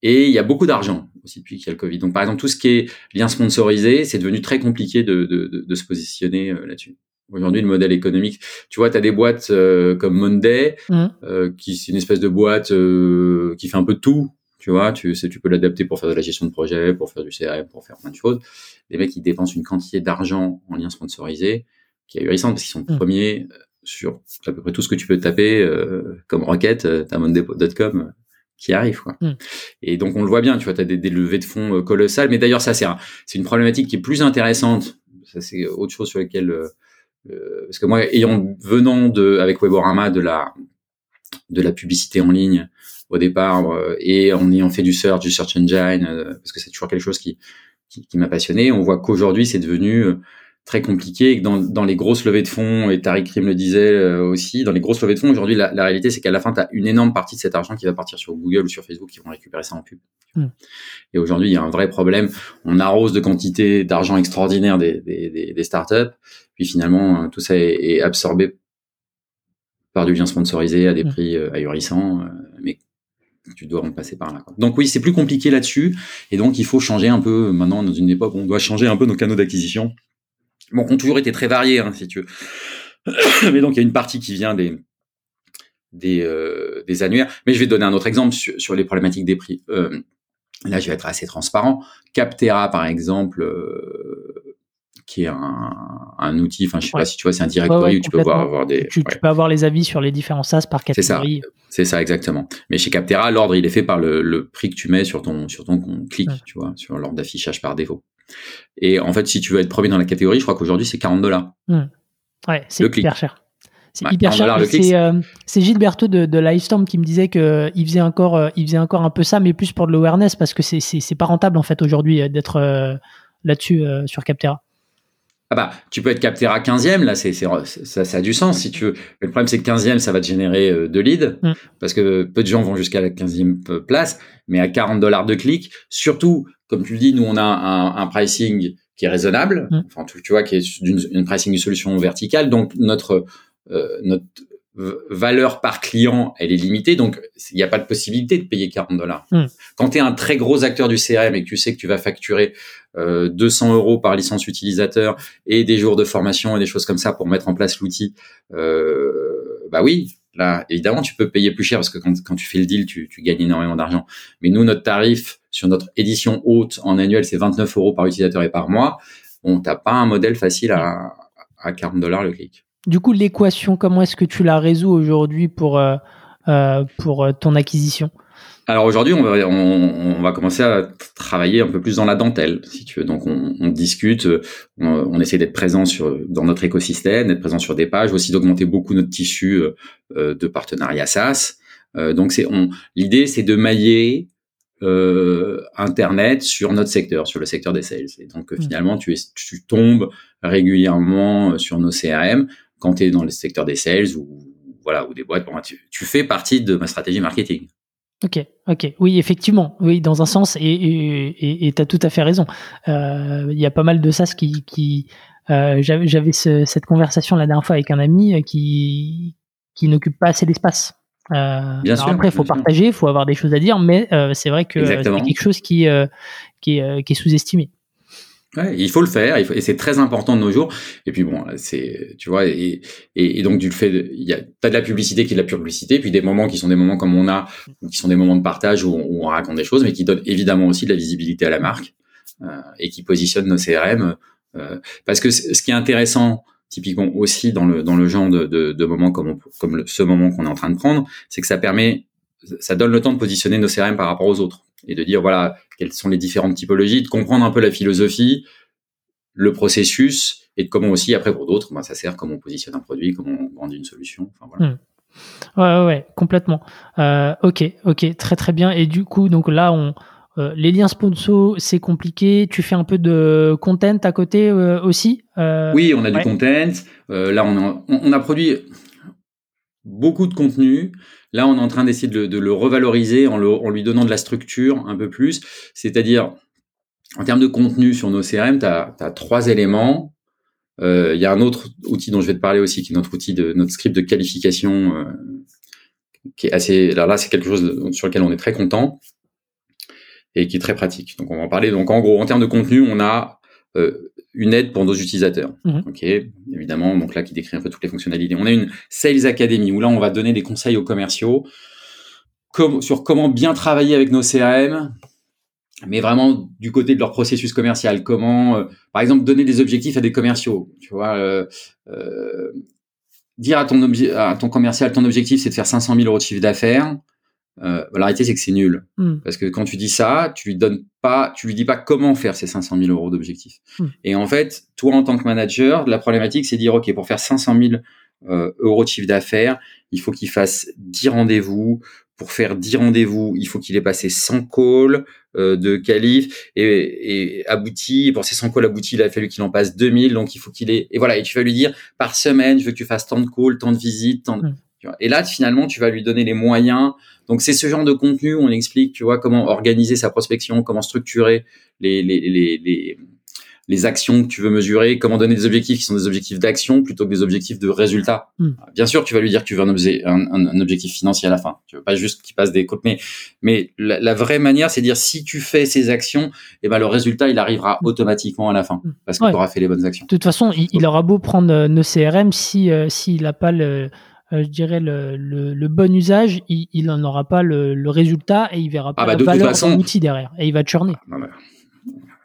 Et il y a beaucoup d'argent aussi depuis qu'il y a le Covid. Donc par exemple tout ce qui est lien sponsorisé, c'est devenu très compliqué de, de, de, de se positionner là-dessus. Aujourd'hui, le modèle économique, tu vois, tu as des boîtes euh, comme Monday, mmh. euh, qui c'est une espèce de boîte euh, qui fait un peu de tout. Tu vois, tu sais, tu peux l'adapter pour faire de la gestion de projet, pour faire du CRM, pour faire plein de choses. Les mecs, ils dépensent une quantité d'argent en lien sponsorisé qui est ahurissante parce qu'ils sont mmh. premiers sur à peu près tout ce que tu peux taper comme requête. T'as monday.com qui arrive quoi. Mmh. Et donc on le voit bien, tu vois, tu as des, des levées de fonds colossales. Mais d'ailleurs, ça c'est c'est une problématique qui est plus intéressante ça c'est autre chose sur laquelle parce que moi ayant venant de avec Weborama de la de la publicité en ligne au départ et en ayant fait du search, du search engine parce que c'est toujours quelque chose qui qui, qui m'a passionné, on voit qu'aujourd'hui c'est devenu très compliqué et que dans, dans les grosses levées de fonds, et Tariq Krim le disait euh, aussi, dans les grosses levées de fonds, aujourd'hui, la, la, réalité, c'est qu'à la fin, tu as une énorme partie de cet argent qui va partir sur Google ou sur Facebook qui vont récupérer ça en pub. Et aujourd'hui, il y a un vrai problème. On arrose de quantité d'argent extraordinaire des, des, des, des, startups, puis finalement, euh, tout ça est, est, absorbé par du lien sponsorisé à des prix euh, ahurissants, mais tu dois en passer par là. Quoi. Donc oui, c'est plus compliqué là-dessus, et donc il faut changer un peu, maintenant, dans une époque où on doit changer un peu nos canaux d'acquisition bon, qui ont toujours été très variés, hein, si tu veux. [COUGHS] Mais donc, il y a une partie qui vient des des, euh, des annuaires. Mais je vais donner un autre exemple sur, sur les problématiques des prix. Euh, là, je vais être assez transparent. Captera, par exemple, euh, qui est un, un outil, enfin, je sais pas si tu vois, c'est un directory où tu peux voir, avoir des. Tu, tu, peux avoir les avis sur les différents SaaS par catégorie. C'est ça, exactement. Mais chez Captera, l'ordre, il est fait par le, le, prix que tu mets sur ton, sur ton clic, tu vois, sur l'ordre d'affichage par défaut. Et en fait, si tu veux être premier dans la catégorie, je crois qu'aujourd'hui, c'est 40 dollars. Ouais, c'est hyper cher. C'est hyper cher. Euh, c'est Gilberto de, de Livestorm qui me disait qu'il euh, faisait encore, euh, il faisait encore un peu ça, mais plus pour de l'awareness parce que c'est pas rentable en fait aujourd'hui d'être là-dessus sur Captera. Ah bah, tu peux être Captera 15e, là, c'est, ça, ça a du sens si tu veux. Mais le problème, c'est que 15e, ça va te générer de leads, hmm. parce que peu de gens vont jusqu'à la 15e place, mais à 40 dollars de clic, surtout comme tu le dis, nous on a un, un pricing qui est raisonnable, mm. enfin tu, tu, vois, qui est une, une pricing de solution verticale, donc notre euh, notre valeur par client, elle est limitée, donc il n'y a pas de possibilité de payer 40 dollars. Mm. Quand tu es un très gros acteur du CRM et que tu sais que tu vas facturer euh, 200 euros par licence utilisateur et des jours de formation et des choses comme ça pour mettre en place l'outil, euh, bah oui, là évidemment tu peux payer plus cher parce que quand, tu fais le deal, tu, gagnes énormément d'argent. Mais nous, notre tarif sur notre édition haute en annuel, c'est 29 euros par utilisateur et par mois. On t'as pas un modèle facile à, à 40 dollars le clic. Du coup, l'équation, comment est-ce que tu la résous aujourd'hui pour, euh, euh euh, ton acquisition? Alors aujourd'hui, on va, on, on, va commencer à travailler un peu plus dans la dentelle, si tu veux. Donc on, on discute, on, on essaie d'être présent sur dans notre écosystème, d'être présent sur des pages, aussi d'augmenter beaucoup notre tissu euh, de partenariat SaaS. Euh, donc c'est l'idée, c'est de mailler euh, Internet sur notre secteur, sur le secteur des sales. Et donc mmh. finalement, tu, es, tu tombes régulièrement euh, sur nos CRM quand tu es dans le secteur des sales ou voilà ou des boîtes. Bon, tu, tu fais partie de ma stratégie marketing. Ok, ok, oui, effectivement, oui, dans un sens, et tu as tout à fait raison. Euh, il y a pas mal de SaaS qui, qui euh, j'avais cette conversation la dernière fois avec un ami euh, qui qui n'occupe pas assez d'espace. Euh, bien sûr, après, il faut partager, il faut avoir des choses à dire, mais c'est vrai que c'est quelque chose qui, qui, est, qui est sous-estimé. Il faut le faire, il faut, et c'est très important de nos jours. Et puis bon, c'est, tu vois, et, et, donc du fait, il y a pas de la publicité qui est de la publicité, puis des moments qui sont des moments comme on a, qui sont des moments de partage où on, on raconte des choses, mais qui donnent évidemment aussi de la visibilité à la marque et qui positionnent nos CRM. parce que ce qui est intéressant, typiquement aussi dans le dans le genre de, de, de moments comme comme ce moment qu'on est en train de prendre, c'est que ça permet, ça donne le temps de positionner nos CRM par rapport aux autres et de dire voilà quelles sont les différentes typologies, de comprendre un peu la philosophie, le processus et de comment aussi après pour d'autres, ben, ça sert comment on positionne un produit, comment on vend une solution. Enfin, voilà. Hmm. Ouais, ouais, complètement. Euh, ok, ok, très très bien. Et du coup, donc là, on, euh, les liens sponsors, c'est compliqué. Tu fais un peu de content à côté euh, aussi Oui, on a du content. là, on a, on a, produit beaucoup de contenu. Là, on est en train d'essayer de, le revaloriser en, lui donnant de la structure un peu plus. C'est-à-dire, en termes de contenu sur nos CRM, tu as, trois éléments. Il y a un autre outil dont je vais te parler aussi, qui est notre outil de notre script de qualification, qui est assez. Là, c'est quelque chose sur lequel on est très content et qui est très pratique. Donc on va en parler. Donc en gros, en termes de contenu, on a euh, une aide pour nos utilisateurs. Mhm. Ok, évidemment. Donc là, qui décrit un peu toutes les fonctionnalités. On a une Sales Academy où là, on va donner des conseils aux commerciaux sur comment bien travailler avec nos CRM, mais vraiment du côté de leur processus commercial. Comment, euh, par exemple, donner des objectifs à des commerciaux. Tu vois, euh, euh dire à ton, à ton commercial, ton objectif, c'est de faire 500 000 euros de chiffre d'affaires. Euh, bah, la réalité c'est que c'est nul. Hmm. Parce que quand tu dis ça, tu lui donnes pas, tu lui dis pas comment faire ces 500 000 euros d'objectifs. Hmm. Et en fait, toi en tant que manager, la problématique c'est de dire ok pour faire 500 000 euh, euros de chiffre d'affaires, il faut qu'il fasse 10 rendez-vous. Pour faire 10 rendez-vous, il faut qu'il ait passé 100 calls euh, de qualif et, et abouti. Pour ces 100 calls aboutis, il a fallu qu'il en passe 2000. Donc il faut qu'il ait et voilà. Et tu vas lui dire par semaine, je veux que tu fasses tant de calls, tant de visites, tant de... Vois. Et là, finalement, tu vas lui donner les moyens. Donc c'est ce genre de contenu où on explique, tu vois, comment organiser sa prospection, comment structurer les les les, les les actions que tu veux mesurer, comment donner des objectifs qui sont des objectifs d'action plutôt que des objectifs de résultat. Hmm. Bien sûr, tu vas lui dire que tu veux un, objet, un, un, un objectif financier à la fin. Tu veux pas juste qu'il passe des côtes, mais, mais la, la vraie manière, c'est de dire si tu fais ces actions, eh ben le résultat, il arrivera automatiquement à la fin Hmm. parce que Ouais. tu auras fait les bonnes actions. De toute façon, il, il aura beau prendre euh, nos CRM, si euh, s'il n'a pas le, je dirais le, le, le bon usage, il, il en aura pas le, le résultat et il verra pas Ah bah, la de toute valeur façon- de l'outil derrière et il va churner. Mais-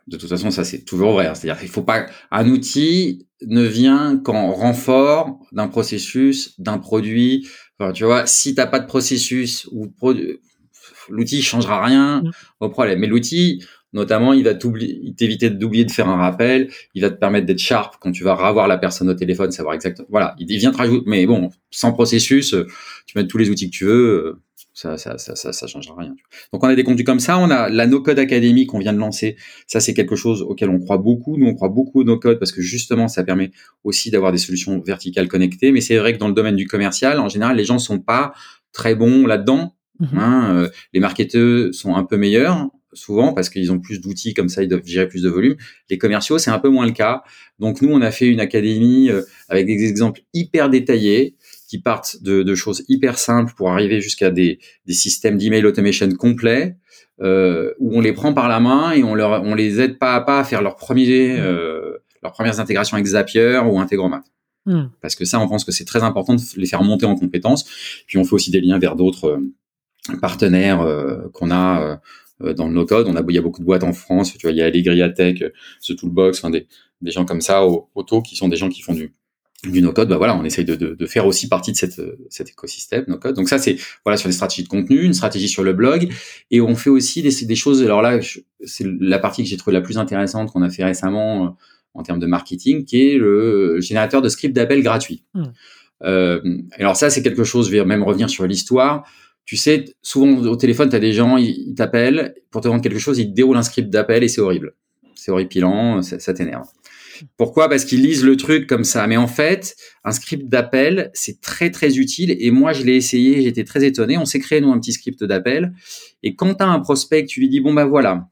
De toute façon, ça c'est toujours vrai. hein. C'est-à-dire qu'il faut pas un outil ne vient qu'en renfort d'un processus, d'un produit. Enfin, tu vois, si t'as pas de processus ou de produ- l'outil changera rien Mm. au problème. Mais l'outil, notamment, il va t'éviter d'oublier de faire un rappel. Il va te permettre d'être sharp quand tu vas revoir la personne au téléphone, savoir exactement. Voilà, il vient te rajouter. Mais bon, sans processus, euh, tu mets tous les outils que tu veux. euh, Ça, ça, ça, ça, ça changera rien. Donc on a des contenus comme ça. On a la No Code Academy qu'on vient de lancer. Ça, c'est quelque chose auquel on croit beaucoup. Nous, on croit beaucoup au No Code parce que justement, ça permet aussi d'avoir des solutions verticales connectées. Mais c'est vrai que dans le domaine du commercial, en général, les gens sont pas très bons là-dedans. Mhm. Hein, euh, les marketeurs sont un peu meilleurs souvent parce qu'ils ont plus d'outils comme ça ils doivent gérer plus de volume. Les commerciaux c'est un peu moins le cas. Donc nous on a fait une académie euh, avec des exemples hyper détaillés qui partent de, de choses hyper simples pour arriver jusqu'à des, des systèmes d'email automation complets euh, où on les prend par la main et on leur on les aide pas à pas à faire leur premier euh, leurs premières intégrations avec Zapier ou Integromat Hmm. parce que ça, on pense que c'est très important de les faire monter en compétences. Puis on fait aussi des liens vers d'autres euh, partenaires euh, qu'on a euh, dans le no-code. On a, il y a beaucoup de boîtes en France. Tu vois, il y a Allegria Tech, euh, The Toolbox, enfin des, des gens comme ça au, auto qui sont des gens qui font du du no-code. Bah voilà, on essaye de, de, de faire aussi partie de cette, euh, cet écosystème no-code. Donc ça, c'est voilà sur les stratégies de contenu, une stratégie sur le blog, et on fait aussi des, des choses. Alors là, c'est la partie que j'ai trouvée la plus intéressante qu'on a fait récemment. euh, en termes de marketing, qui est le générateur de scripts d'appel gratuit. Hmm. Euh, alors ça, c'est quelque chose, je vais même revenir sur l'histoire. Tu sais, souvent au téléphone, tu as des gens, ils, t'appellent pour te vendre quelque chose, ils te déroulent un script d'appel et c'est horrible. C'est horripilant, ça, ça t'énerve. Pourquoi? Parce qu'ils lisent le truc comme ça. Mais en fait, un script d'appel, c'est très très utile. Et moi, je l'ai essayé, j'étais très étonné. On s'est créé, nous, un petit script d'appel. Et quand tu as un prospect, tu lui dis, bon, bah voilà,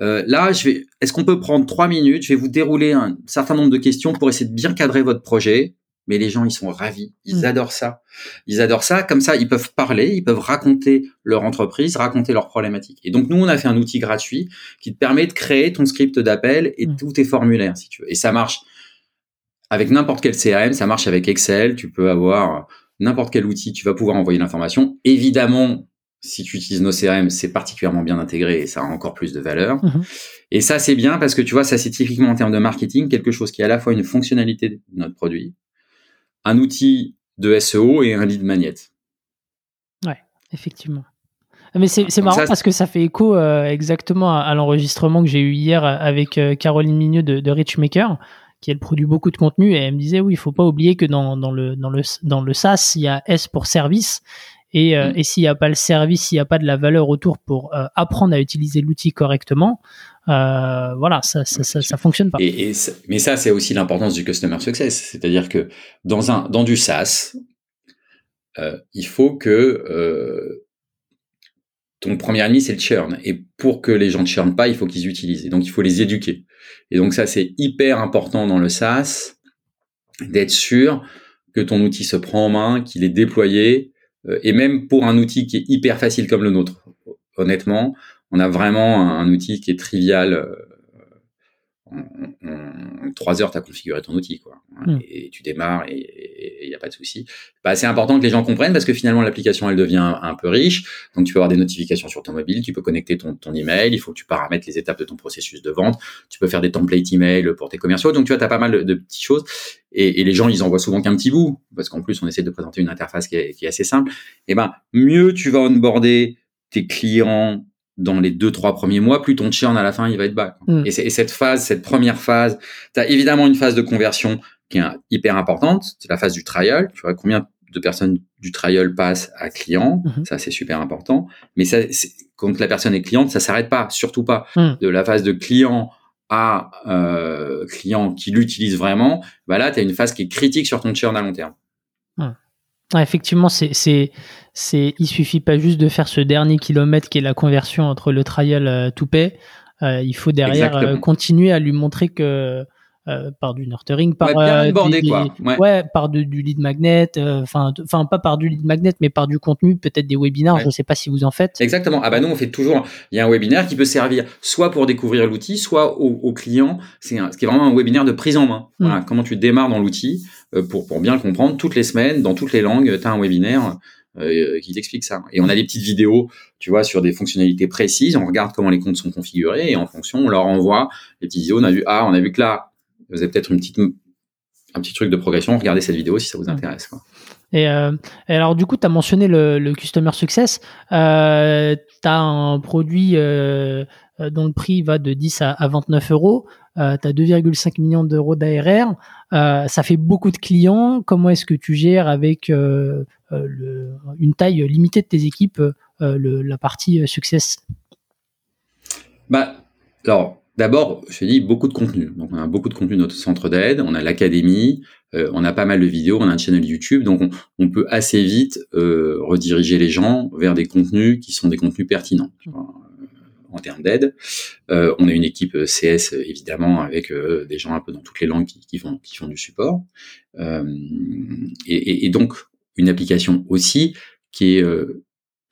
euh, là, je vais. Est-ce qu'on peut prendre trois minutes? Je vais vous dérouler un certain nombre de questions pour essayer de bien cadrer votre projet. Mais les gens, ils sont ravis. Ils Mm. adorent ça. Ils adorent ça. Comme ça, ils peuvent parler, ils peuvent raconter leur entreprise, raconter leurs problématiques. Et donc, nous, on a fait un outil gratuit qui te permet de créer ton script d'appel et Mm. tous tes formulaires, si tu veux. Et ça marche avec n'importe quel CRM. Ça marche avec Excel. Tu peux avoir n'importe quel outil. Tu vas pouvoir envoyer l'information. Évidemment, si tu utilises nos CRM, c'est particulièrement bien intégré et ça a encore plus de valeur. Mhm. Et ça, c'est bien parce que tu vois, ça, c'est typiquement en termes de marketing, quelque chose qui est à la fois une fonctionnalité de notre produit, un outil de SEO et un lead magnet. Effectivement. Mais c'est marrant ça, parce que ça fait écho euh, exactement à, à l'enregistrement que j'ai eu hier avec euh, Caroline Migneux de, de Richmaker, qui elle produit beaucoup de contenu et elle me disait oui, il faut pas oublier que dans, dans, le, dans, le, dans le SaaS, il y a S pour service. Et, euh, Mm. et s'il n'y a pas le service, s'il n'y a pas de la valeur autour pour euh, apprendre à utiliser l'outil correctement, euh, voilà, ça, ça, ça, fonctionne pas. Mais ça, c'est aussi l'importance du customer success. C'est-à-dire que dans, un, dans du SaaS, euh, il faut que euh, ton premier ennemi, c'est le churn. Et pour que les gens ne churnent pas, il faut qu'ils utilisent. Et donc, il faut les éduquer. Et donc, ça, c'est hyper important dans le SaaS d'être sûr que ton outil se prend en main, qu'il est déployé. et même pour un outil qui est hyper facile comme le nôtre, honnêtement, on a vraiment un, un outil qui est trivial. euh, en, en- en trois heures, tu as configuré ton outil, quoi. Mm. Et tu démarres et, il n'y a pas de souci. Bah, c'est important que les gens comprennent parce que finalement l'application elle devient un, peu riche. Donc tu peux avoir des notifications sur ton mobile, tu peux connecter ton, ton email, il faut que tu paramètres les étapes de ton processus de vente, tu peux faire des templates email pour tes commerciaux. Donc tu vois, tu as pas mal de, de petites choses et, et, les gens ils en voient souvent qu'un petit bout parce qu'en plus on essaie de présenter une interface qui est, qui est assez simple. Et ben mieux tu vas onboarder tes clients dans les deux trois premiers mois, plus ton churn à la fin il va être bas. Mm. Et, et, cette phase, cette première phase, tu as évidemment une phase de conversion qui est hyper importante, c'est la phase du trial. Tu vois combien de personnes du trial passent à client, mm-hmm. ça c'est super important. Mais ça, quand la personne est cliente, ça s'arrête pas, surtout pas. Mm. De la phase de client à euh, client qui l'utilise vraiment, bah là tu as une phase qui est critique sur ton churn à long terme. Effectivement, c'est c'est il suffit pas juste de faire ce dernier kilomètre qui est la conversion entre le trial euh, to pay. Euh, il faut derrière euh, continuer à lui montrer que euh, par du nurturing, par euh, quoi. Ouais. par du lead magnet, enfin, enfin pas par du lead magnet, mais par du contenu, peut-être des webinaires. Je sais pas si vous en faites. Exactement. Ah bah nous on fait toujours. Il y a un webinaire qui peut servir soit pour découvrir l'outil, soit au, au client. C'est ce qui est vraiment un webinaire de prise en main. Voilà, mm. comment tu démarres dans l'outil pour pour bien le comprendre. Toutes les semaines, dans toutes les langues, tu as un webinaire euh, qui t'explique ça. Et on a des petites vidéos, tu vois, sur des fonctionnalités précises. On regarde comment les comptes sont configurés et en fonction, on leur envoie les petites vidéos. On a vu, ah, on a vu que là, vous avez peut-être une petite, un petit truc de progression. Regardez cette vidéo si ça vous intéresse. Quoi. Et, euh, et, alors, du coup, tu as mentionné le, le, Customer Success. Euh, tu as un produit euh, dont le prix va de 10 à, à 29 euros. Tu as 2,5 millions d'euros d'ARR. Ça fait beaucoup de clients. Comment est-ce que tu gères avec le, une taille limitée de tes équipes le, la partie success? Bah, Alors, d'abord, je te dis beaucoup de contenu. Donc, on a beaucoup de contenu dans notre centre d'aide, on a l'académie, euh, on a pas mal de vidéos, on a un channel YouTube, donc on, peut assez vite euh, rediriger les gens vers des contenus qui sont des contenus pertinents. Vois, en termes d'aide. Euh, on a une équipe CS évidemment avec des gens un peu dans toutes les langues qui, font du support. Euh, et, et, donc une application aussi qui est euh,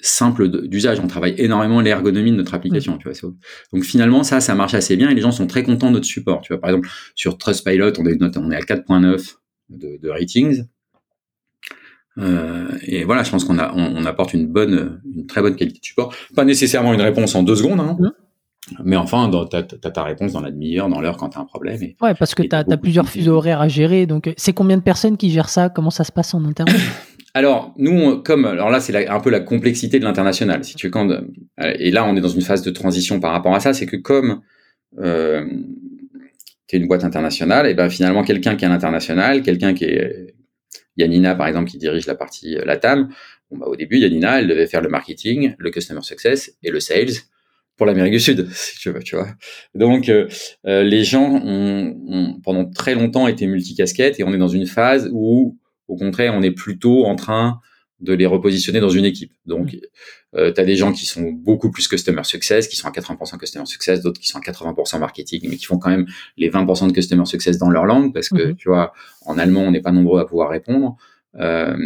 simple d'usage. On travaille énormément l'ergonomie de notre application. Tu vois, donc finalement, ça, ça marche assez bien et les gens sont très contents de notre support. Tu vois, par exemple, sur Trustpilot, on, note, on est à 4.9 de, de, ratings. Euh, et voilà, je pense qu'on a, on, apporte une bonne, une très bonne qualité de support. Pas nécessairement une réponse en deux secondes, hein, mais enfin, tu as, ta réponse dans la demi-heure, dans l'heure quand tu as un problème. Et, ouais, parce que tu as, plusieurs fuseaux horaires à gérer. Donc, c'est combien de personnes qui gèrent ça? Comment ça se passe en interne? Alors, nous, comme alors là, c'est un peu la complexité de l'international. Si tu quand, et là, on est dans une phase de transition par rapport à ça, c'est que comme euh, tu es une boîte internationale, et ben finalement, quelqu'un qui est à l'international, quelqu'un qui est Yanina, par exemple, qui dirige la partie euh, Latam, bon, bah, au début, Yanina, elle devait faire le marketing, le customer success et le sales pour l'Amérique du Sud, [LAUGHS] si tu veux, tu vois. Donc, euh, euh, les gens ont, ont, pendant très longtemps été multicasquettes et on est dans une phase où, au contraire, on est plutôt en train de les repositionner dans une équipe. Donc, mmh. euh, tu as des gens qui sont beaucoup plus customer success, qui sont à 80% customer success, d'autres qui sont à 80% marketing, mais qui font quand même les 20% de customer success dans leur langue, parce que, mmh. tu vois, en allemand, on n'est pas nombreux à pouvoir répondre. Euh,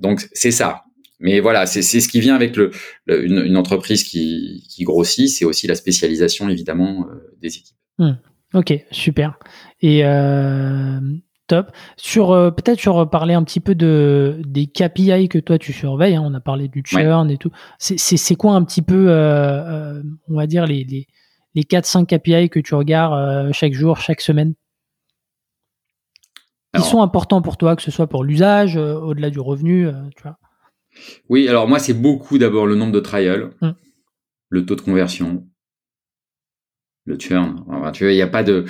donc, c'est ça. Mais voilà, c'est ce qui vient avec le, une, une, entreprise qui, qui grossit, c'est aussi la spécialisation évidemment euh, des équipes. Mmh. Ok, super. Et euh, top. Sur euh, peut-être sur parler un petit peu de des KPI que toi tu surveilles. Hein, on a parlé du churn et tout. C'est quoi un petit peu, euh, on va dire les les les 4-5 KPI que tu regardes chaque jour, chaque semaine? Ils sont importants pour toi, que ce soit pour l'usage, au-delà du revenu, tu vois? Oui, alors moi, c'est beaucoup d'abord le nombre de trials, mm. le taux de conversion, le churn. tu vois, il n'y a pas de,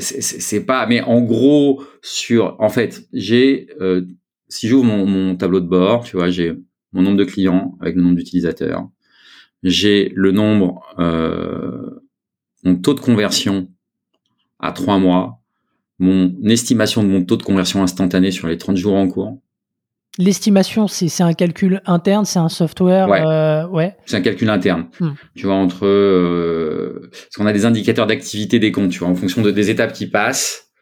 c'est pas, mais en gros, sur, en fait, j'ai, euh, si j'ouvre mon, mon, tableau de bord, tu vois, j'ai mon nombre de clients avec le nombre d'utilisateurs, j'ai le nombre, euh, mon taux de conversion à trois mois, mon estimation de mon taux de conversion instantané sur les 30 jours en cours, L'estimation, c'est un calcul interne, c'est un software. Ouais. Euh, ouais. C'est un calcul interne. Hmm. Tu vois entre euh, parce qu'on a des indicateurs d'activité des comptes. Tu vois en fonction de des étapes qui passent,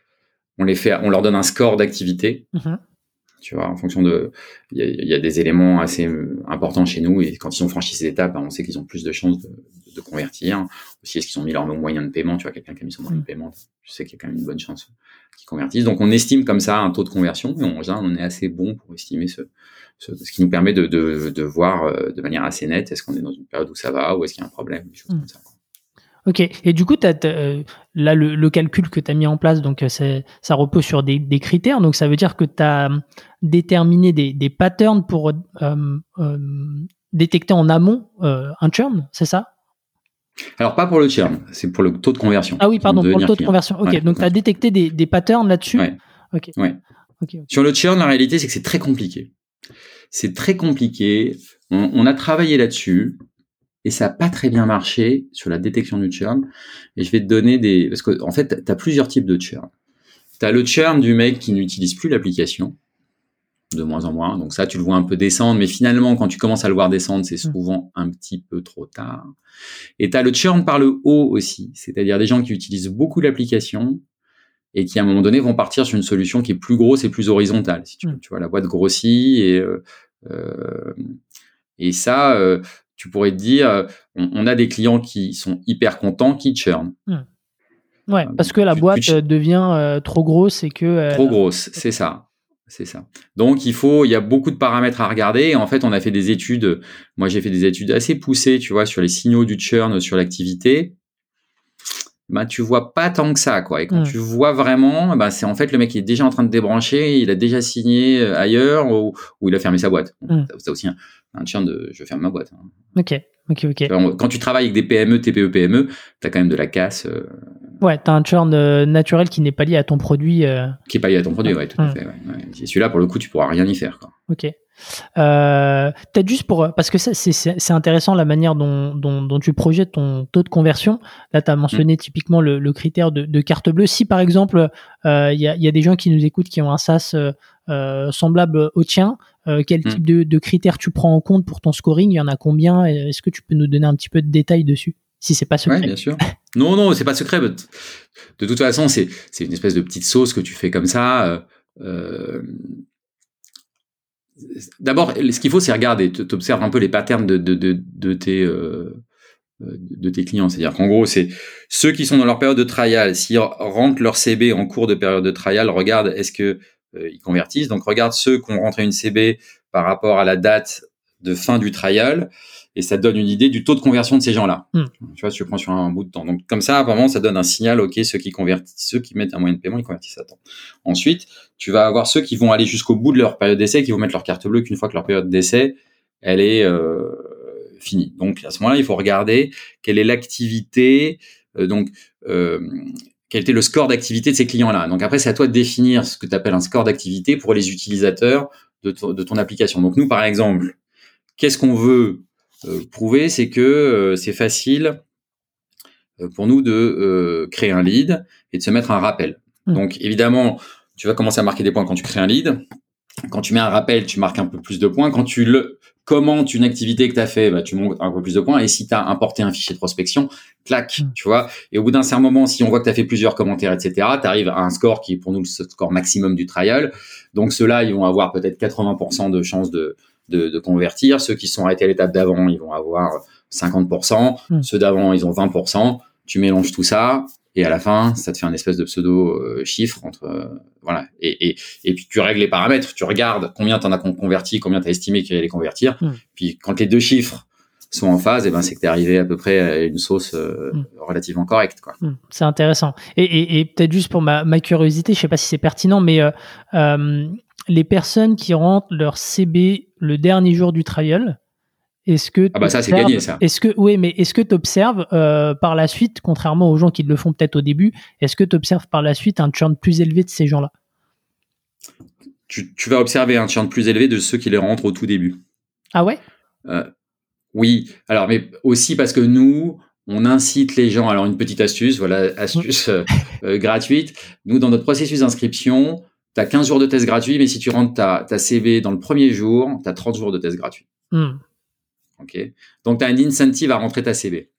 on les fait, on leur donne un score d'activité. Mhm. Tu vois, en fonction de, il y a, des éléments assez euh, importants chez nous et quand ils ont franchi ces étapes, ben, on sait qu'ils ont plus de chances de, de convertir. Aussi, est-ce qu'ils ont mis leur moyen de paiement? Tu vois, quelqu'un qui a mis son moyen de mm. paiement, je sais qu'il y a quand même une bonne chance qu'ils convertissent. Donc, on estime comme ça un taux de conversion et en général, on est assez bon pour estimer ce, ce, qui nous permet de, de, de, voir euh, de manière assez nette est-ce qu'on est dans une période où ça va ou est-ce qu'il y a un problème, des choses mm. comme ça. Ok, et du coup, euh, là, le, calcul que tu as mis en place, donc euh, ça repose sur des, critères, donc ça veut dire que tu as déterminé des, des patterns pour détecter en amont un churn, c'est ça? Alors, pas pour le churn, c'est pour le taux de conversion. Ah oui, pardon, pour le taux de conversion. Ok, donc tu as détecté des, des patterns là-dessus? Ouais. Okay. Sur le churn, la réalité, c'est que c'est très compliqué. C'est très compliqué. On, a travaillé là-dessus et ça n'a pas très bien marché sur la détection du churn. Et je vais te donner des... Parce qu'en en fait, tu as plusieurs types de churn. Tu as le churn du mec qui n'utilise plus l'application de moins en moins. Donc ça, tu le vois un peu descendre, mais finalement, quand tu commences à le voir descendre, c'est mm. souvent un petit peu trop tard. Et tu as le churn par le haut aussi, c'est-à-dire des gens qui utilisent beaucoup l'application et qui à un moment donné vont partir sur une solution qui est plus grosse et plus horizontale. Si tu, mm. tu vois, la boîte grossit et euh, euh et ça, euh, tu pourrais te dire, on, a des clients qui sont hyper contents, qui churn. Mm. Ouais, parce que la boîte devient trop grosse et que trop grosse, c'est ça. C'est ça. Donc il faut, il y a beaucoup de paramètres à regarder. en fait, on a fait des études. Moi, j'ai fait des études assez poussées, tu vois, sur les signaux du churn sur l'activité. Ben, tu vois pas tant que ça, quoi. Et quand hmm. tu vois vraiment, ben, c'est en fait le mec qui est déjà en train de débrancher, il a déjà signé euh, ailleurs ou, il a fermé sa boîte. C'est aussi un, un, churn de je ferme ma boîte. Hein. Ok, ok, ok. Quand tu travailles avec des PME, TPE, PME, tu as quand même de la casse. Euh, Ouais, tu as un churn euh, naturel qui n'est pas lié à ton produit. Euh. Qui n'est pas lié à ton produit, ouais, tout à fait. Ouais. Celui-là, pour le coup, tu pourras rien y faire. Quoi. Ok. Peut-être juste pour. Parce que c'est intéressant la manière dont, dont, dont, tu projettes ton taux de conversion. Là, tu as mentionné mm. typiquement le, le, critère de, de, carte bleue. Si par exemple, il y, a, y, a, des gens qui nous écoutent qui ont un SaaS semblable au tien, quel mm. type de, de critères tu prends en compte pour ton scoring? Il y en a combien? Est-ce que tu peux nous donner un petit peu de détails dessus si c'est pas secret? Oui, bien sûr. Non, non, c'est pas secret. De toute façon, c'est une espèce de petite sauce que tu fais comme ça. Euh, euh, d'abord, ce qu'il faut, c'est regarder. Tu observes un peu les patterns de, de, de, de tes euh, de tes clients. C'est-à-dire qu'en gros, c'est ceux qui sont dans leur période de trial, s'ils rentrent leur CB en cours de période de trial, regarde est-ce que ils convertissent. Donc regarde ceux qui ont rentré une CB par rapport à la date de fin du trial et ça donne une idée du taux de conversion de ces gens-là. Hmm. Tu vois, si tu prends sur un bout de temps. Donc comme ça, apparemment, ça donne un signal. Ok, ceux qui convertissent, ceux qui mettent un moyen de paiement, ils convertissent à temps. Ensuite, tu vas avoir ceux qui vont aller jusqu'au bout de leur période d'essai, qui vont mettre leur carte bleue qu'une fois que leur période d'essai, elle est euh, finie. Donc à ce moment-là, il faut regarder quelle est l'activité. Euh, donc euh, quel était le score d'activité de ces clients-là. Donc après, c'est à toi de définir ce que tu appelles un score d'activité pour les utilisateurs de, de ton application. Donc nous, par exemple, qu'est-ce qu'on veut euh, prouver, c'est que euh, c'est facile euh, pour nous de créer un lead et de se mettre un rappel. Mmh. Donc évidemment, tu vas commencer à marquer des points quand tu crées un lead. Quand tu mets un rappel, tu marques un peu plus de points. Quand tu le commentes une activité que tu as fait, bah, tu montes un peu plus de points. Et si tu as importé un fichier de prospection, clac, mmh. tu vois. Et au bout d'un certain moment, si on voit que tu as fait plusieurs commentaires, etc., tu arrives à un score qui est pour nous le score maximum du trial. Donc ceux-là, ils vont avoir peut-être 80% de chances de, de, convertir. Ceux qui sont arrêtés à l'étape d'avant, ils vont avoir 50%. Hmm. Ceux d'avant, ils ont 20%. Tu mélanges tout ça et à la fin, ça te fait un espèce de pseudo euh, chiffre entre euh, voilà. Et, et, et puis tu règles les paramètres. Tu regardes combien t'en as converti, combien t'as estimé qu'il allait convertir. Hmm. Puis quand les deux chiffres sont en phase, et eh ben c'est que t'es arrivé à peu près à une sauce euh, hmm. relativement correcte. Quoi. C'est intéressant. Et, et peut-être juste pour ma, ma, curiosité, je sais pas si c'est pertinent, mais les personnes qui rentrent leur CB le dernier jour du trial, est-ce que ah bah ça c'est gagné ça. Est-ce que oui mais est-ce que tu observes euh, par la suite, contrairement aux gens qui le font peut-être au début, est-ce que tu observes par la suite un churn plus élevé de ces gens-là? Tu, vas observer un churn plus élevé de ceux qui les rentrent au tout début. Ah ouais? Euh, Oui. Alors mais aussi parce que nous on incite les gens. Alors une petite astuce, voilà [LAUGHS] astuce euh, gratuite. Nous dans notre processus d'inscription tu as 15 jours de test gratuit, mais si tu rentres ta, ta CV dans le premier jour, tu as 30 jours de test gratuit. Hmm. OK Donc, tu as un incentive à rentrer ta CV.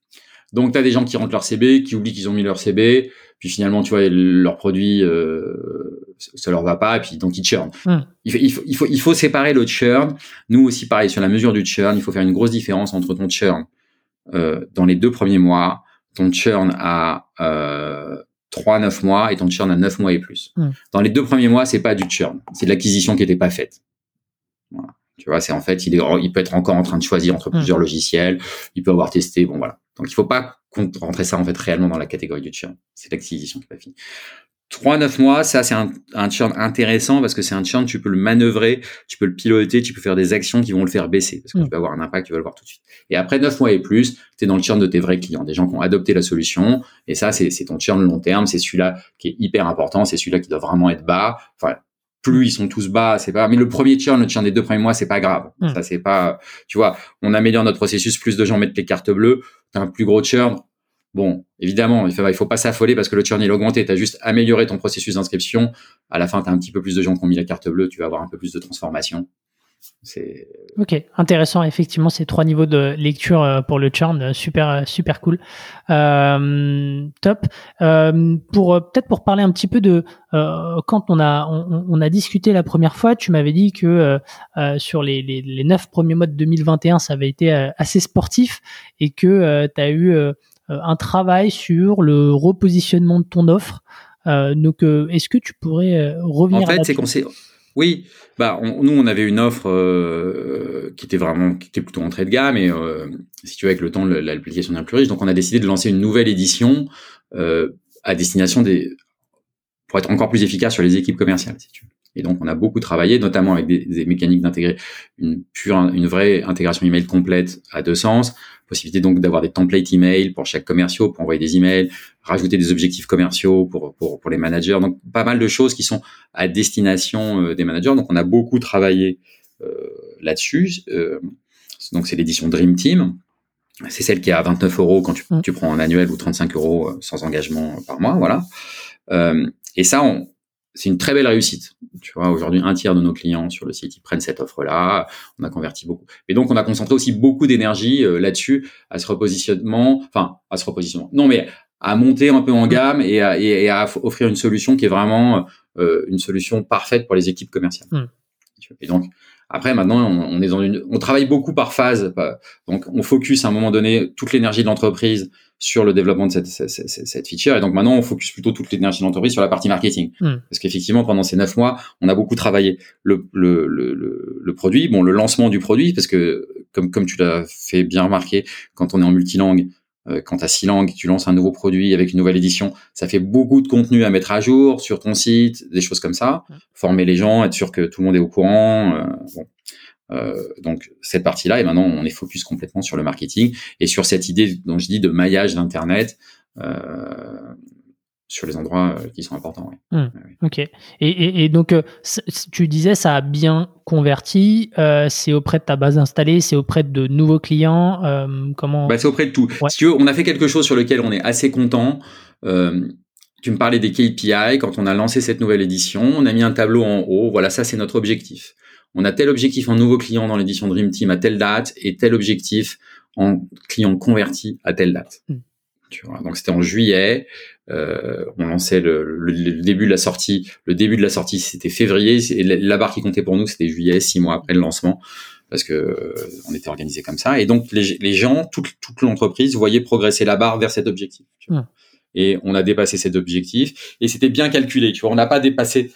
Donc, tu as des gens qui rentrent leur CB, qui oublient qu'ils ont mis leur CB. puis finalement, tu vois, leur produit, euh, ça leur va pas, et puis donc ils churn. Il, faut, il, faut, il, faut, il faut séparer le churn. Nous aussi, pareil, sur la mesure du churn, il faut faire une grosse différence entre ton churn euh, dans les deux premiers mois, ton churn à euh, 3 9 mois et ton churn à 9 mois et plus. Dans les deux premiers mois, c'est pas du churn, c'est de l'acquisition qui n'était pas faite. Voilà. Tu vois, c'est en fait, il, est, il peut être encore en train de choisir entre Hum. plusieurs logiciels, il peut avoir testé, bon voilà. Donc il faut pas rentrer ça en fait réellement dans la catégorie du churn. C'est l'acquisition qui pas finie. 3-9 mois, ça c'est un, un churn intéressant parce que c'est un churn, tu peux le manœuvrer, tu peux le piloter, tu peux faire des actions qui vont le faire baisser parce que Mm. tu peux avoir un impact, tu vas le voir tout de suite. Et après 9 mois et plus, tu es dans le churn de tes vrais clients, des gens qui ont adopté la solution et ça c'est c'est ton churn long terme, c'est celui-là qui est hyper important, c'est celui-là qui doit vraiment être bas. Enfin, plus ils sont tous bas, c'est pas. Mais le premier churn, le churn des deux premiers mois, c'est pas grave. Mm. Ça c'est pas. Tu vois, on améliore notre processus, plus de gens mettent les cartes bleues, t'as un plus gros churn. Bon, évidemment, il faut, il faut pas s'affoler parce que le churn il a augmenté. T'as juste amélioré ton processus d'inscription. À la fin, t'as un petit peu plus de gens qui ont mis la carte bleue. Tu vas avoir un peu plus de transformation. Ok, intéressant. Effectivement, ces trois niveaux de lecture euh, pour le churn, euh, super, euh, super cool. Euh, top. Euh, pour peut-être pour parler un petit peu de euh, quand on a on, on a discuté la première fois, tu m'avais dit que sur les, les, les neuf premiers mois de 2021, ça avait été assez sportif et que tu as eu un travail sur le repositionnement de ton offre. Euh, donc, euh, est-ce que tu pourrais revenir En fait, c'est qu'on s'est. Oui, bah on- nous on avait une offre euh, qui était vraiment qui était plutôt entrée de gamme et euh, si tu veux avec le temps l'application devient plus riche. Donc on a décidé de lancer une nouvelle édition euh, à destination des pour être encore plus efficace sur les équipes commerciales. Si tu veux. Et donc on a beaucoup travaillé, notamment avec des, des mécaniques d'intégrer une pure, une vraie intégration email complète à deux sens. Possibilité donc d'avoir des templates email pour chaque commerciaux pour envoyer des emails, rajouter des objectifs commerciaux pour pour pour les managers. Donc pas mal de choses qui sont à destination euh, des managers. Donc on a beaucoup travaillé euh, là-dessus. Euh, donc c'est l'édition Dream Team. C'est celle qui est à 29 euros quand tu, Mm. tu prends en annuel ou 35 euros sans engagement par mois, voilà. Euh, et ça, on, c'est une très belle réussite. Tu vois, aujourd'hui, un tiers de nos clients sur le site, ils prennent cette offre-là. On a converti beaucoup. Et donc, on a concentré aussi beaucoup d'énergie euh, là-dessus, à ce repositionnement, enfin, à ce repositionnement. Non, mais à monter un peu en gamme et à, et, et à offrir une solution qui est vraiment euh, une solution parfaite pour les équipes commerciales. Mm. Et donc, après, maintenant, on, on est dans une, on travaille beaucoup par phase. Donc, on focus à un moment donné toute l'énergie de l'entreprise sur le développement de cette, cette, cette, feature. Et donc, maintenant, on focus plutôt toute l'énergie de l'entreprise sur la partie marketing. Mm. Parce qu'effectivement, pendant ces neuf mois, on a beaucoup travaillé le, le, le, le, produit, bon, le lancement du produit, parce que, comme, comme tu l'as fait bien remarquer, quand on est en multilangue, quand tu as six langues, tu lances un nouveau produit avec une nouvelle édition, ça fait beaucoup de contenu à mettre à jour sur ton site, des choses comme ça. Former les gens, être sûr que tout le monde est au courant. euh, bon. Euh, donc cette partie-là, et maintenant on est focus complètement sur le marketing et sur cette idée dont je dis de maillage d'internet euh, sur les endroits euh, qui sont importants. ouais. Ok. Et, et, et donc, euh, tu disais, ça a bien converti. euh, c'est auprès de ta base installée, c'est auprès de nouveaux clients. euh, comment Bah, c'est auprès de tout. Ouais. Si tu veux, on a fait quelque chose sur lequel on est assez content. Tu me parlais des KPI. Quand on a lancé cette nouvelle édition, on a mis un tableau en haut. Voilà, ça c'est notre objectif. On a tel objectif en nouveau client dans l'édition Dream Team à telle date et tel objectif en client converti à telle date. Mm. Tu vois, donc c'était en juillet. Euh, on lançait le, le- le début de la sortie. Le début de la sortie, c'était février. Et la, la barre qui comptait pour nous, c'était juillet, six mois après le lancement, parce que euh, on était organisé comme ça. Et donc les, les gens, toute, toute l'entreprise voyait progresser la barre vers cet objectif. tu vois. Et on a dépassé cet objectif. Et c'était bien calculé. Tu vois, on n'a pas dépassé.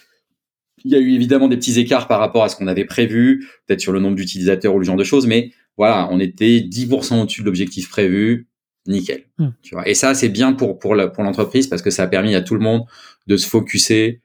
Il y a eu évidemment des petits écarts par rapport à ce qu'on avait prévu, peut-être sur le nombre d'utilisateurs ou le genre de choses, mais voilà, on était 10% au-dessus de l'objectif prévu. Nickel. Mm. Tu vois. Et ça, c'est bien pour, pour la- pour l'entreprise parce que ça a permis à tout le monde de se focuser,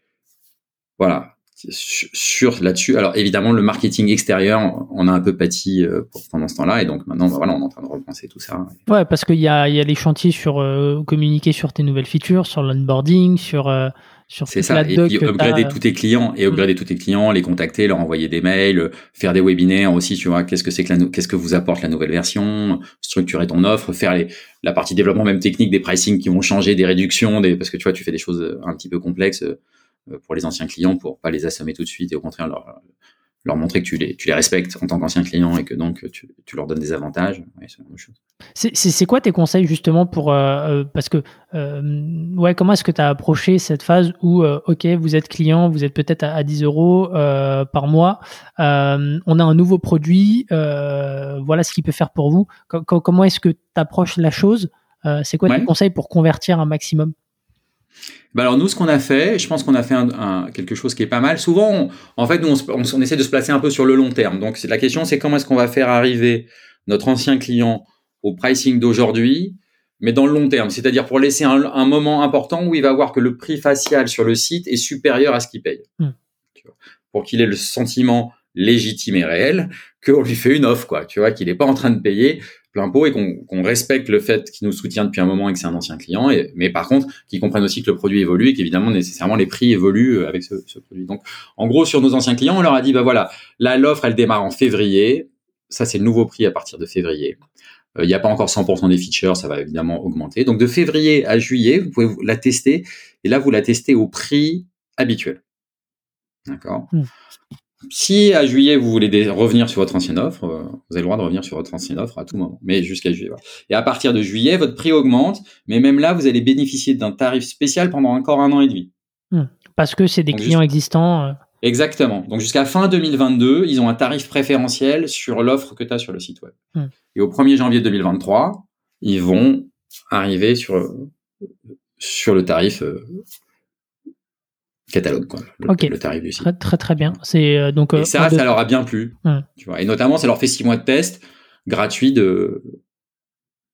voilà, sur, là-dessus. Alors évidemment, le marketing extérieur, on a un peu pâti euh, pour- pendant ce temps-là, et donc maintenant, bah, voilà, on est en train de repenser tout ça. Ouais, parce qu'il y a, il y a les chantiers sur euh, communiquer sur tes nouvelles features, sur l'onboarding, sur, euh, sur C'est ça. Et puis upgrader tous tes clients et upgrader tous tes clients, les contacter, leur envoyer des mails, euh, faire des webinaires aussi. Tu vois, qu'est-ce que c'est que la, qu'est-ce que vous apporte la nouvelle version, structurer ton offre, faire les, la partie développement même technique des pricing qui vont changer, des réductions, des, parce que tu vois, tu fais des choses euh, un petit peu complexes euh, pour les anciens clients pour pas les assommer tout de suite et au contraire leur leur montrer que tu les, tu les respectes en tant qu'ancien client et que donc tu, tu leur donnes des avantages. c'est quoi tes conseils justement pour euh, euh, parce que euh, ouais comment est-ce que tu as approché cette phase où ok vous êtes client vous êtes peut-être à, 10 euros par mois on a un nouveau produit voilà ce qu'il peut faire pour vous. Comment est-ce que tu approches la chose c'est quoi tes conseils pour convertir un maximum? Bah alors nous, ce qu'on a fait, je pense qu'on a fait un, quelque chose qui est pas mal. Souvent, en fait, nous, on, essaie de se placer un peu sur le long terme. Donc, la question, c'est comment est-ce qu'on va faire arriver notre ancien client au pricing d'aujourd'hui, mais dans le long terme. C'est-à-dire pour laisser un, moment important où il va voir que le prix facial sur le site est supérieur à ce qu'il paye. Hmm. Pour qu'il ait le sentiment légitime et réel qu'on lui fait une offre, quoi. Tu vois, qu'il n'est pas en train de payer plein pot et qu'on respecte le fait qu'il nous soutient depuis un moment et que c'est un ancien client, mais par contre, qu'ils comprennent aussi que le produit évolue et qu'évidemment, nécessairement, les prix évoluent euh, avec ce, produit. Donc, en gros, sur nos anciens clients, on leur a dit, bah voilà, là, l'offre, elle démarre en février. Ça, c'est le nouveau prix à partir de février. Euh, il n'y a pas encore 100% des features, ça va évidemment augmenter. Donc, de février à juillet, vous pouvez la tester. Et là, vous la testez au prix habituel. D'accord? Mmh. Si à juillet vous voulez revenir sur votre ancienne offre, euh, vous avez le droit de revenir sur votre ancienne offre à tout moment, mais jusqu'à juillet. Et à partir de juillet, votre prix augmente, mais même là, vous allez bénéficier d'un tarif spécial pendant encore un an et demi. Hmm. Parce que c'est des clients existants. Euh. Exactement. Donc jusqu'à fin 2022, ils ont un tarif préférentiel sur l'offre que tu as sur le site web. Hmm. Et au 1er janvier 2023, ils vont arriver sur, sur le tarif euh, catalogue, quoi, le, tarif du site. Très très, très bien. C'est euh, donc. Et euh, ça, ça leur a bien plu. Tu vois. Et notamment, ça leur fait six mois de test gratuit de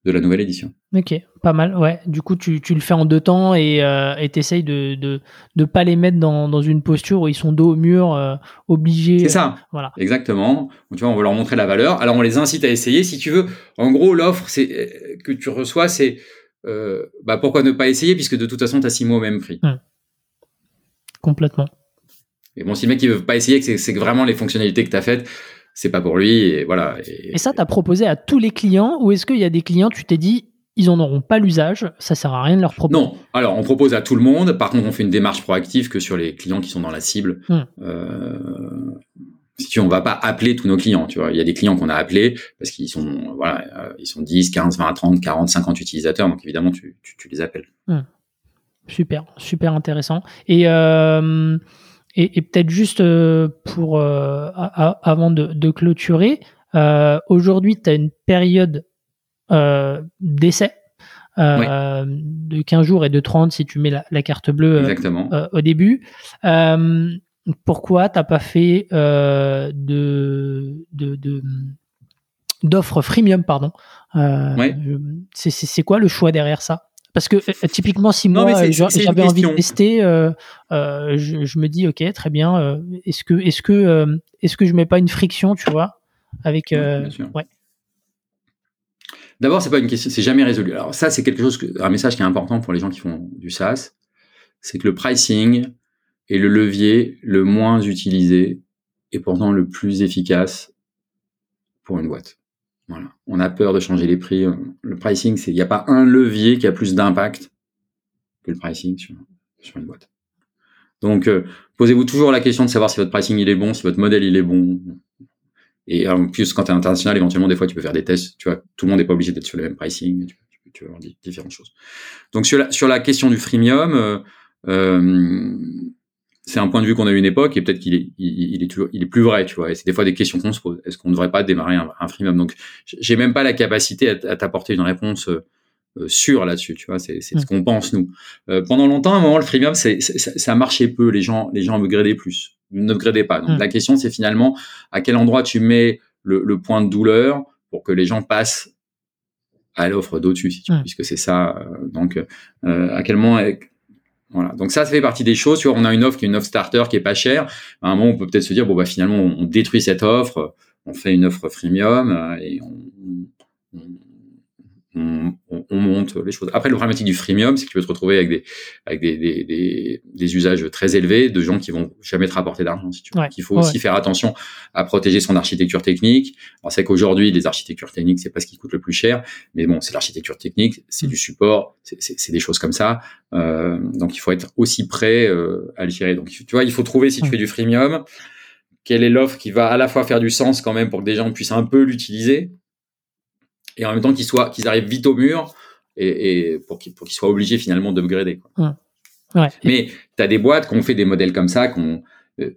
de la nouvelle édition. Ok, pas mal. Ouais. Du coup, tu, tu le fais en deux temps et euh, t'essayes de, de de pas les mettre dans, dans une posture où ils sont dos au mur, euh, obligés. C'est ça. voilà. Exactement. tu vois, on veut leur montrer la valeur. Alors, on les incite à essayer. Si tu veux, en gros, l'offre c'est que tu reçois, c'est bah pourquoi ne pas essayer puisque de toute façon, tu as six mois au même prix. Complètement. Et bon, si le mec il veut pas essayer, que c'est vraiment les fonctionnalités que tu as faites, c'est pas pour lui. Et voilà. Et, ça, tu as proposé à tous les clients ou est-ce qu'il y a des clients, tu t'es dit, ils en auront pas l'usage, ça sert à rien de leur proposer? Non, alors on propose à tout le monde. Par contre, on fait une démarche proactive que sur les clients qui sont dans la cible. Hmm. Euh, si tu on va pas appeler tous nos clients, tu vois. Il y a des clients qu'on a appelés parce qu'ils sont, voilà, euh, ils sont 10, 15, 20, 30, 40, 50 utilisateurs. Donc évidemment, tu, les appelles. Hmm. Super, super intéressant. Et, euh, et, peut-être juste euh, pour euh, avant de, clôturer, aujourd'hui, tu as une période d'essai de 15 jours et de 30 si tu mets la, carte bleue au début. pourquoi t'as pas fait de, de, d'offres freemium pardon? C'est quoi le choix derrière ça? Parce que euh, typiquement, si moi j'avais envie de tester, euh, euh, je, me dis ok, très bien. est-ce que est-ce que est-ce que je mets pas une friction, tu vois, avec ouais. D'abord, c'est pas une question, c'est jamais résolu. Alors ça, c'est quelque chose, un message qui est important pour les gens qui font du SaaS, c'est que le pricing est le levier le moins utilisé et pourtant le plus efficace pour une boîte. Voilà. On a peur de changer les prix. Le pricing, c'est il n'y a pas un levier qui a plus d'impact que le pricing sur, une boîte. Donc, euh, posez-vous toujours la question de savoir si votre pricing il est bon, si votre modèle il est bon. Et en plus, quand tu es international, éventuellement, des fois, tu peux faire des tests. Tu vois, tout le monde n'est pas obligé d'être sur le même pricing. Tu, peux, avoir différentes choses. Donc, sur la, question du freemium, euh, euh c'est un point de vue qu'on a eu une époque et peut-être qu'il est, il, est toujours, il est plus vrai, tu vois. Et c'est des fois des questions qu'on se pose. Est-ce qu'on ne devrait pas démarrer un, un freemium? Donc, j'ai même pas la capacité à, t'apporter une réponse euh, sûre là-dessus, tu vois. C'est, c'est ce mm. qu'on pense nous. Euh, pendant longtemps, à un moment, le freemium, c'est, ça marchait peu. Les gens, les gens upgradaient plus, ne upgradaient pas. Donc, mm. la question, c'est finalement à quel endroit tu mets le, le, point de douleur pour que les gens passent à l'offre d'au-dessus, si tu mm. puisque c'est ça. Euh, donc, à quel moment voilà. Donc ça, ça fait partie des choses. On a une offre qui est une offre starter qui est pas chère. À un moment, on peut peut-être se dire bon bah finalement, on détruit cette offre, on fait une offre freemium euh, et on, monte les choses. Après, le problématique du freemium, c'est que tu peux te retrouver avec des avec des, des, des, usages très élevés de gens qui vont jamais te rapporter d'argent. Si tu veux. Il faut aussi faire attention à protéger son architecture technique. On sait qu'aujourd'hui, les architectures techniques, c'est pas ce qui coûte le plus cher, mais bon, c'est l'architecture technique, c'est du support, c'est des choses comme ça. Euh, donc, il faut être aussi prêt euh, à le gérer. Donc, tu vois, il faut trouver si tu fais du freemium quelle est l'offre qui va à la fois faire du sens quand même pour que des gens puissent un peu l'utiliser et en même temps qu'ils soient qu'ils arrivent vite au mur et, et pour qu'ils pour qu'ils soient obligés finalement d'upgrader. Quoi. Ouais. Mais tu as des boîtes qui ont fait des modèles comme ça, qui ont, euh,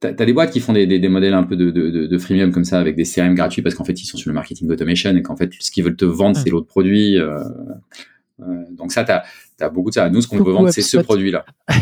T'as as des boîtes qui font des, des, des, modèles un peu de, de, de, freemium comme ça avec des CRM gratuits parce qu'en fait ils sont sur le marketing automation et qu'en fait ce qu'ils veulent te vendre c'est l'autre produit. Euh, euh, donc ça t'as as beaucoup de ça. Nous ce qu'on veut vendre c'est ce produit là. [LAUGHS]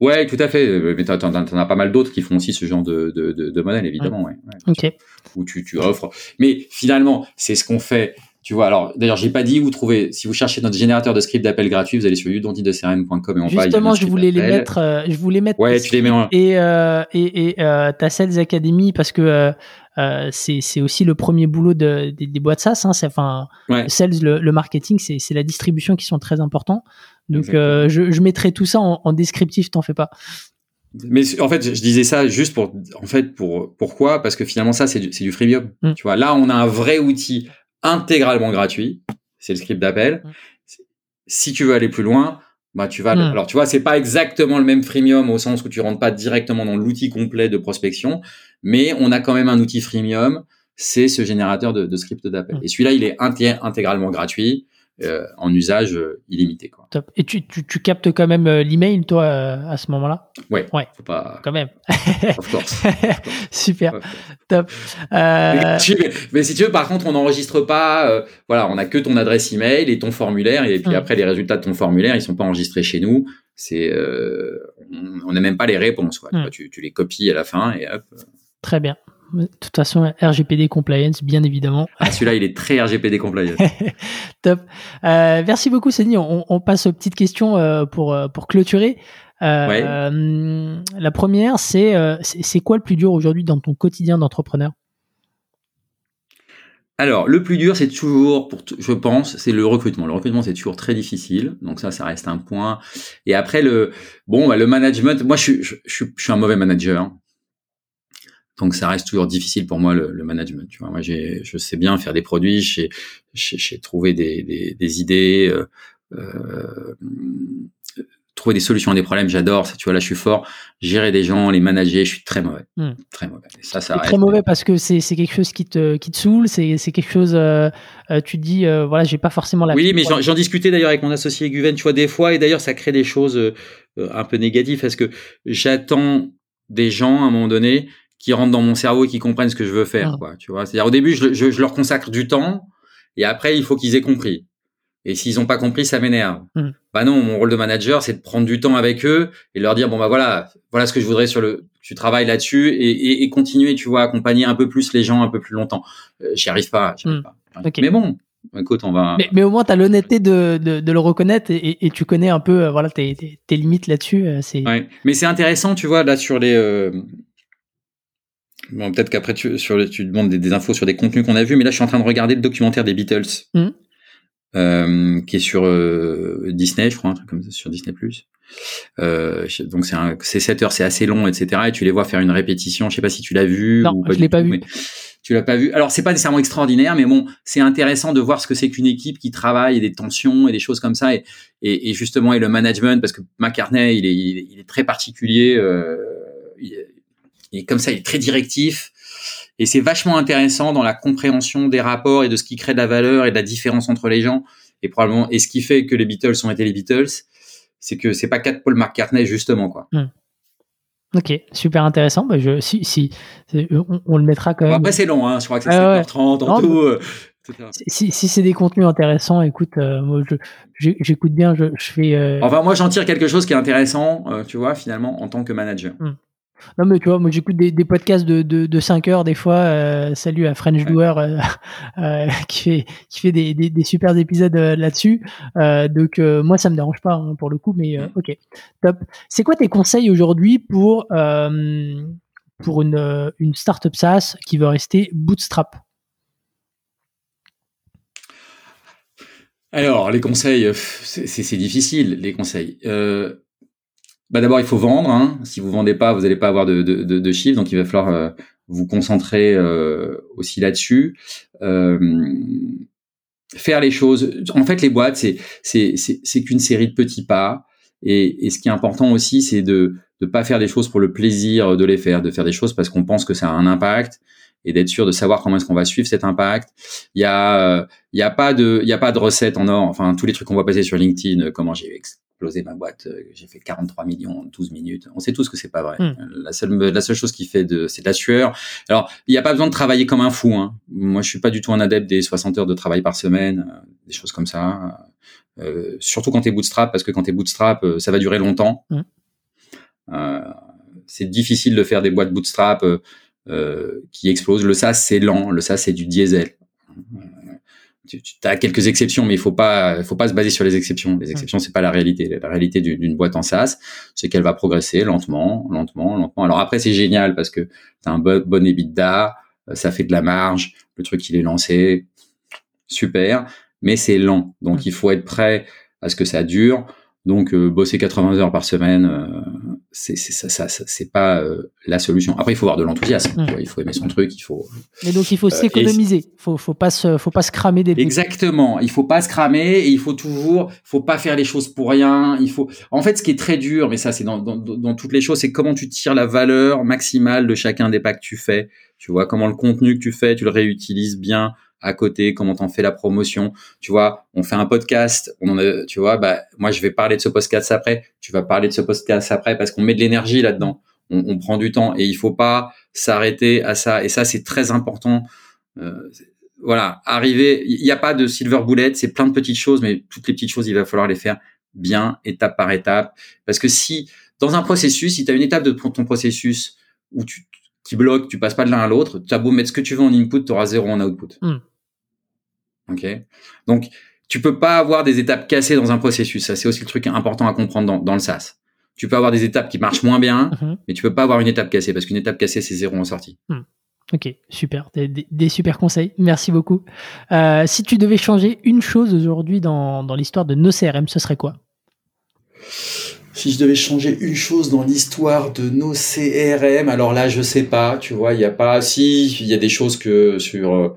ouais tout à fait. Mais t'en as, as pas mal d'autres qui font aussi ce genre de, de, de, de modèle évidemment. Ouais. ouais ok. Où tu, tu offres. Mais finalement c'est ce qu'on fait tu vois, alors d'ailleurs, j'ai pas dit où trouver. Si vous cherchez notre générateur de script d'appel gratuit, vous allez sur udondidecrm.com et on va. Justement, je voulais les mettre. Euh, je voulais mettre. Ouais, tu les mets en... Et euh, et, et euh, ta Sales Academy parce que euh, euh, c'est c'est aussi le premier boulot de, des, des boîtes SaaS. Hein, c'est enfin ouais. sales, le, le marketing, c'est c'est la distribution qui sont très importants. Donc euh, je, je mettrai tout ça en, en descriptif, t'en fais pas. Mais en fait, je disais ça juste pour, en fait, pour pourquoi? Parce que finalement, ça, c'est du, c'est du freemium. Mm. Tu vois, là, on a un vrai outil intégralement gratuit. C'est le script d'appel. Mm. Si tu veux aller plus loin, bah tu vas. Mm. Alors tu vois, c'est pas exactement le même freemium au sens où tu rentres pas directement dans l'outil complet de prospection, mais on a quand même un outil freemium. C'est ce générateur de, de script d'appel. Et celui-là, il est inté- intégralement gratuit. Euh, en usage euh, illimité. Quoi. Top. Et tu, tu, tu captes quand même euh, l'email, toi, à ce moment-là? Ouais. Ouais. Faut pas. Quand même. Of course. Super. Of course. [LAUGHS] Top. Mais, mais si tu veux, par contre, on n'enregistre pas. voilà, on a que ton adresse email et ton formulaire, et puis après les résultats de ton formulaire, ils sont pas enregistrés chez nous. C'est, euh, on n'a même pas les réponses. Quoi. Mm. Tu, tu les copies à la fin et hop. Très bien. De toute façon, RGPD compliance, bien évidemment. Ah, celui-là, il est très RGPD compliant. [LAUGHS] Top. Euh, merci beaucoup, Céline. On, on passe aux petites questions euh, pour euh, pour clôturer. Euh, Ouais. euh, la première, c'est c'est quoi le plus dur aujourd'hui dans ton quotidien d'entrepreneur? Alors, le plus dur, c'est toujours, pour, je pense, c'est le recrutement. Le recrutement, c'est toujours très difficile. Donc ça, ça reste un point. Et après, le, bon, bah, le management, moi, je, suis- je, je, suis- je suis un mauvais manager. Donc ça reste toujours difficile pour moi le, le management. Tu vois, moi, j'ai, je sais bien faire des produits, je sais trouver des, des, des idées, euh, euh, trouver des solutions à des problèmes. J'adore ça. Tu vois, là, je suis fort. Gérer des gens, les manager, je suis très mauvais, Hmm. très mauvais. Et ça, ça reste. très mauvais parce que c'est c'est quelque chose qui te qui te saoule. C'est c'est quelque chose. euh, euh, tu te dis euh, voilà, j'ai pas forcément la. Oui, mais j'en, discutais d'ailleurs avec mon associé Guven, tu vois, des fois, et d'ailleurs, ça crée des choses euh, un peu négatives, parce que j'attends des gens, à un moment donné, qui rentrent dans mon cerveau et qui comprennent ce que je veux faire, Ah. quoi, tu vois. C'est-à-dire, au début, je, je, je leur consacre du temps, et après, il faut qu'ils aient compris. Et s'ils ont pas compris, ça m'énerve. Mm. Bah non, mon rôle de manager, c'est de prendre du temps avec eux et leur dire, bon, bah voilà, voilà ce que je voudrais sur le, tu travailles là-dessus et, et, et continuer, tu vois, accompagner un peu plus les gens un peu plus longtemps. Euh, j'y arrive pas, j'y arrive Mm. pas. Ok. Mais bon, écoute, on va. Mais, mais au moins, tu as l'honnêteté de, de, de le reconnaître et, et, et tu connais un peu euh, voilà, tes, tes, tes limites là-dessus. euh, Ouais. Mais c'est intéressant, tu vois, là sur les. euh, Bon, peut-être qu'après tu, sur les- tu demandes des, des infos sur des contenus qu'on a vus, mais là je suis en train de regarder le documentaire des Beatles, Mhm. euh, qui est sur euh, Disney, je crois, un truc comme ça, sur Disney euh, je- donc c'est un- c'est 7 heures, c'est assez long, etc. Et tu les vois faire une répétition. Je sais pas si tu l'as vu. Non, ou je du l'ai pas vu. Tu l'as pas vu. Alors c'est pas nécessairement extraordinaire, mais bon, c'est intéressant de voir ce que c'est qu'une équipe qui travaille et des tensions et des choses comme ça. Et, et, et justement, et le management, parce que McCartney, il est, il est, il est très particulier. Euh, il est comme ça, il est très directif. Et c'est vachement intéressant dans la compréhension des rapports et de ce qui crée de la valeur et de la différence entre les gens. Et probablement, et ce qui fait que les Beatles ont été les Beatles, c'est que c'est pas quatre Paul McCartney justement quoi. Ok, super intéressant. Bah, je, si, si, c'est- on, on le mettra quand même. après c'est long, hein. je crois que c'est Ah ouais. 7h30 en Non, tout. euh. Si, c'est des contenus intéressants, écoute, euh, moi, j'écoute bien, je, je fais. euh, Enfin moi j'en tire quelque chose qui est intéressant, euh, tu vois finalement en tant que manager. Non, mais tu vois, moi j'écoute des, des podcasts de, de, de 5 heures des fois. euh, salut à French Ouais. Doer euh, [LAUGHS] euh, qui fait, qui fait des, des, des super épisodes là-dessus. Donc, moi ça me dérange pas hein, pour le coup, mais ok, top. C'est quoi tes conseils aujourd'hui pour, pour une, une startup SaaS qui veut rester bootstrap? Alors les conseils, c'est difficile les conseils. Euh, bah d'abord il faut vendre. Hein. Si vous vendez pas, vous n'allez pas avoir de, de, de, de chiffre, donc il va falloir euh, vous concentrer euh, aussi là-dessus. Euh, faire les choses. En fait, les boîtes, c'est c'est c'est c'est qu'une série de petits pas. Et, et ce qui est important aussi, c'est de ne pas faire des choses pour le plaisir de les faire, de faire des choses parce qu'on pense que ça a un impact et d'être sûr de savoir comment est-ce qu'on va suivre cet impact. Il y a, il y a pas de, il y a pas de recette en or. Enfin, tous les trucs qu'on voit passer sur LinkedIn, euh, comment j'ai explosé ma boîte, euh, j'ai fait 43 millions en 12 minutes. On sait tous que c'est pas vrai. Hmm. La seule, la seule chose qui fait de, c'est de la sueur. Alors, il n'y a pas besoin de travailler comme un fou. Hein. Moi, je suis pas du tout un adepte des 60 heures de travail par semaine, euh, des choses comme ça. Euh, surtout quand tu es bootstrap, parce que quand tu es bootstrap, ça va durer longtemps. Hmm. Euh, c'est difficile de faire des boîtes bootstrap euh, qui explose. Le SaaS, c'est lent. Le SaaS, c'est du diesel. Tu, tu as quelques exceptions, mais il faut pas, faut pas se baser sur les exceptions. Les exceptions, c'est pas la réalité. La réalité d'une boîte en SaaS, c'est qu'elle va progresser lentement, lentement, lentement. Alors après, c'est génial parce que tu as un bon, bon EBITDA, euh, ça fait de la marge, le truc il est lancé, super, mais c'est lent. Donc il faut être prêt à ce que ça dure. Donc euh, bosser 80 heures par semaine, euh, c'est ça, ça, c'est pas euh, la solution. Après, il faut avoir de l'enthousiasme. Mmh. Il faut aimer son truc. Il faut. Mais donc, il faut s'économiser. Faut, faut pas se, faut pas se cramer des. Exactement. Il faut pas se cramer et il faut toujours, faut pas faire les choses pour rien. Il faut. En fait, ce qui est très dur, mais ça, c'est dans, dans, dans toutes les choses, c'est comment tu tires la valeur maximale de chacun des pas que tu fais. Tu vois comment le contenu que tu fais, tu le réutilises bien à côté, comment t'en fais la promotion. Tu vois, on fait un podcast, tu vois, bah moi je vais parler de ce podcast après, tu vas parler de ce podcast après parce qu'on met de l'énergie là-dedans. On, on, prend du temps et il faut pas s'arrêter à ça. Et ça c'est très important. Euh, voilà, arriver, il n'y a pas de silver bullet, c'est plein de petites choses, mais toutes les petites choses, il va falloir les faire bien, étape par étape. Parce que si, dans un processus, si tu as une étape de ton processus où tu, qui bloque, tu passes pas de l'un à l'autre, tu as beau mettre ce que tu veux en input, tu auras zéro en output. Hmm. Ok. Donc, tu peux pas avoir des étapes cassées dans un processus. Ça, c'est aussi le truc important à comprendre dans, dans, le SaaS. Tu peux avoir des étapes qui marchent moins bien, mhm. mais tu peux pas avoir une étape cassée parce qu'une étape cassée, c'est zéro en sortie. Hmm. Ok, super. Des, des, super conseils. Merci beaucoup. Euh, si tu devais changer une chose aujourd'hui dans, dans l'histoire de nos CRM, ce serait quoi? Si je devais changer une chose dans l'histoire de nos CRM, alors là, je sais pas, tu vois, il y a pas, si, il y a des choses que sur, euh,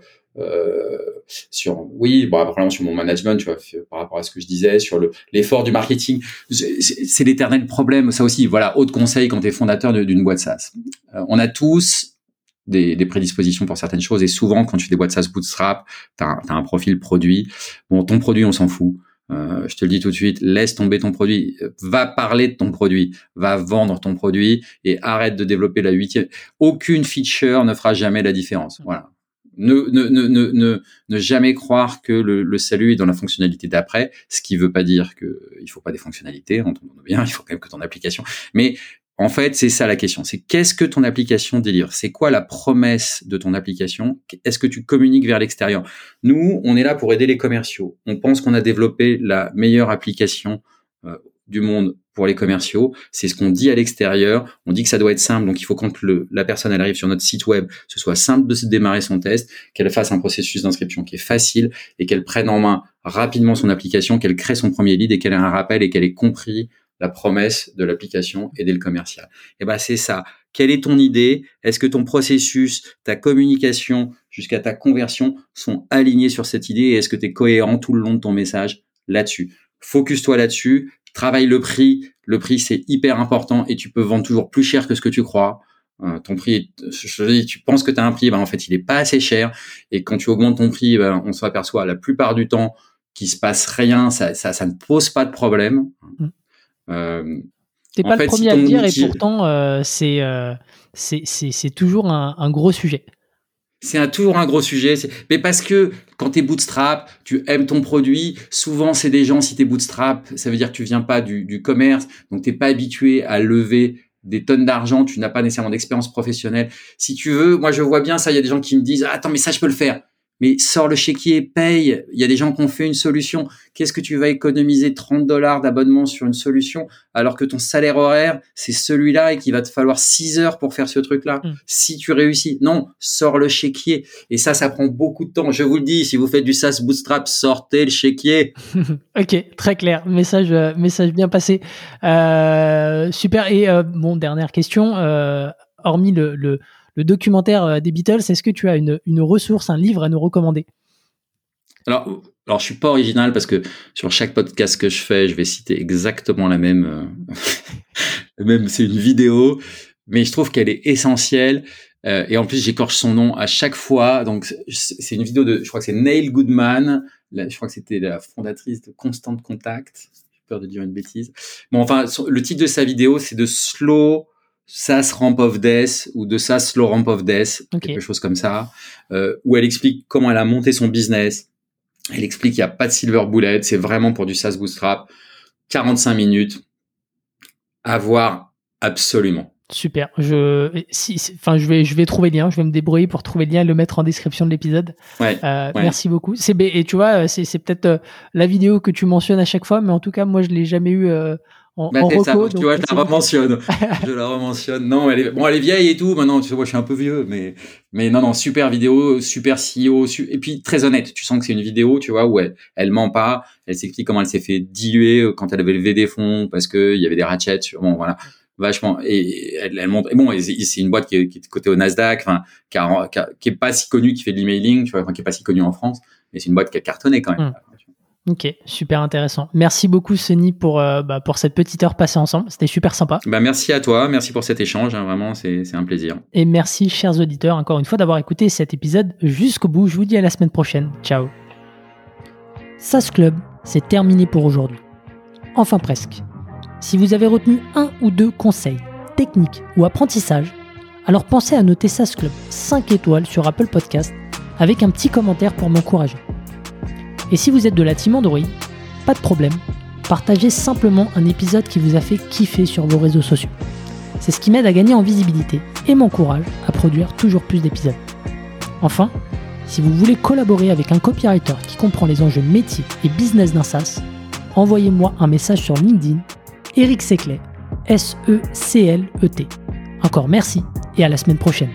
sur, oui, bon, après, sur mon management, tu vois, par rapport à ce que je disais, sur le, l'effort du marketing, c'est l'éternel problème, ça aussi, voilà, autre conseil quand tu es fondateur d'une boîte SaaS. Euh, on a tous des, des, prédispositions pour certaines choses et souvent, quand tu fais des boîtes SaaS bootstrap, tu as, un profil produit. Bon, ton produit, on s'en fout euh, je te le dis tout de suite, laisse tomber ton produit, va parler de ton produit, va vendre ton produit et arrête de développer la huitième. Aucune feature ne fera jamais la différence. Voilà. Ne, ne, ne, ne, ne jamais croire que le, le salut est dans la fonctionnalité d'après, ce qui veut pas dire que il faut pas des fonctionnalités, on bien, [LAUGHS] il faut quand même que ton application, mais en fait, c'est ça la question. C'est qu'est-ce que ton application délivre? C'est quoi la promesse de ton application? Est-ce que tu communiques vers l'extérieur? Nous, on est là pour aider les commerciaux. On pense qu'on a développé la meilleure application euh, du monde pour les commerciaux. C'est ce qu'on dit à l'extérieur. On dit que ça doit être simple. Donc, il faut quand la personne arrive sur notre site web, ce soit simple de démarrer son test, qu'elle fasse un processus d'inscription qui est facile et qu'elle prenne en main rapidement son application, qu'elle crée son premier lead et qu'elle ait un rappel et qu'elle ait compris la promesse de l'application et le commercial. Et eh ben c'est ça. Quelle est ton idée? Est-ce que ton processus, ta communication jusqu'à ta conversion sont alignés sur cette idée? Et est-ce que tu es cohérent tout le long de ton message là-dessus? Focus-toi là-dessus, travaille le prix. Le prix c'est hyper important et tu peux vendre toujours plus cher que ce que tu crois. Euh, ton prix, je dis, tu penses que tu as un prix, ben en fait il est pas assez cher et quand tu augmentes ton prix, ben, on s'aperçoit la plupart du temps qu'il se passe rien, ça, ça, ça ne pose pas de problème. Mmh. Euh, T'es pas le premier à le dire et pourtant euh, euh, c'est toujours un, un, gros sujet. C'est toujours un gros sujet. Mais parce que quand tu es bootstrap, tu aimes ton produit. Souvent, c'est des gens, si tu es bootstrap, ça veut dire que tu viens pas du, du commerce, donc t'es pas habitué à lever des tonnes d'argent, tu n'as pas nécessairement d'expérience professionnelle. Si tu veux, moi je vois bien ça, il y a des gens qui me disent, attends, mais ça je peux le faire mais sors le chéquier, paye. Il y a des gens qui ont fait une solution. Qu'est-ce que tu vas économiser 30 dollars d'abonnement sur une solution alors que ton salaire horaire, c'est celui-là et qu'il va te falloir 6 heures pour faire ce truc-là. Hmm. Si tu réussis? Non, sors le chéquier. Et ça, ça prend beaucoup de temps. Je vous le dis, si vous faites du SaaS Bootstrap, sortez le chéquier. [LAUGHS] ok, très clair. Message, euh, message bien passé. Euh, super. Et euh, bon, dernière question. hormis le, le le documentaire euh, des Beatles, est-ce que tu as une, ressource, un livre à nous recommander? Alors, alors je suis pas original parce que sur chaque podcast que je fais, je vais citer exactement la même, euh, [LAUGHS] même c'est une vidéo, mais je trouve qu'elle est essentielle. Euh, et en plus, j'écorche son nom à chaque fois. Donc, c'est une vidéo de, je crois que c'est Neil Goodman. je crois que c'était la fondatrice de Constant Contact. J'ai peur de dire une bêtise. Bon, enfin, le titre de sa vidéo, c'est de Slow SAS Ramp of Death ou de SAS Slow Ramp of Death, quelque chose comme ça, euh, où elle explique comment elle a monté son business. Elle explique qu'il n'y a pas de silver bullet, c'est vraiment pour du SaaS Bootstrap. 45 minutes à voir absolument. Super. Je, si, enfin, je vais, je vais trouver le lien. Je vais me débrouiller pour trouver le lien et le mettre en description de l'épisode. Ouais, euh, Merci beaucoup. C'est, et tu vois, c'est, c'est peut-être euh, la vidéo que tu mentionnes à chaque fois, mais en tout cas, moi, je l'ai jamais eu euh, en, bah, ça, tu vois, je la rementionne. [LAUGHS] je la rementionne. Non, elle est, bon, elle est vieille et tout. Maintenant, tu vois, je suis un peu vieux, mais, mais non, non, super vidéo, super CEO, et puis très honnête. Tu sens que c'est une vidéo, tu vois, où elle, elle ment pas. Elle s'explique comment elle s'est fait diluer euh, quand elle avait levé des fonds parce que il y avait des ratchets. Bon, voilà, vachement. Et elle, elle montre. Et bon, c'est une boîte qui est, qui est cotée au Nasdaq, enfin, qui, qui, est pas si connue, qui fait de l'emailing, tu vois, enfin, qui est pas si connue en France, mais c'est une boîte qui a cartonné quand même. Hmm. Ok, super intéressant. Merci beaucoup, Sony, pour, euh, bah, pour cette petite heure passée ensemble. C'était super sympa. Bah, merci à toi, merci pour cet échange. Hein, vraiment, c'est un plaisir. Et merci, chers auditeurs, encore une fois, d'avoir écouté cet épisode jusqu'au bout. Je vous dis à la semaine prochaine. Ciao. SAS Club, c'est terminé pour aujourd'hui. Enfin presque. Si vous avez retenu un ou deux conseils, techniques ou apprentissages, alors pensez à noter SAS Club 5 étoiles sur Apple Podcast avec un petit commentaire pour m'encourager. Et si vous êtes de la team pas de problème, partagez simplement un épisode qui vous a fait kiffer sur vos réseaux sociaux. C'est ce qui m'aide à gagner en visibilité et m'encourage à produire toujours plus d'épisodes. Enfin, si vous voulez collaborer avec un copywriter qui comprend les enjeux métiers et business d'un SaaS, envoyez-moi un message sur LinkedIn, Eric Seclet, S-E-C-L-E-T. Encore merci et à la semaine prochaine.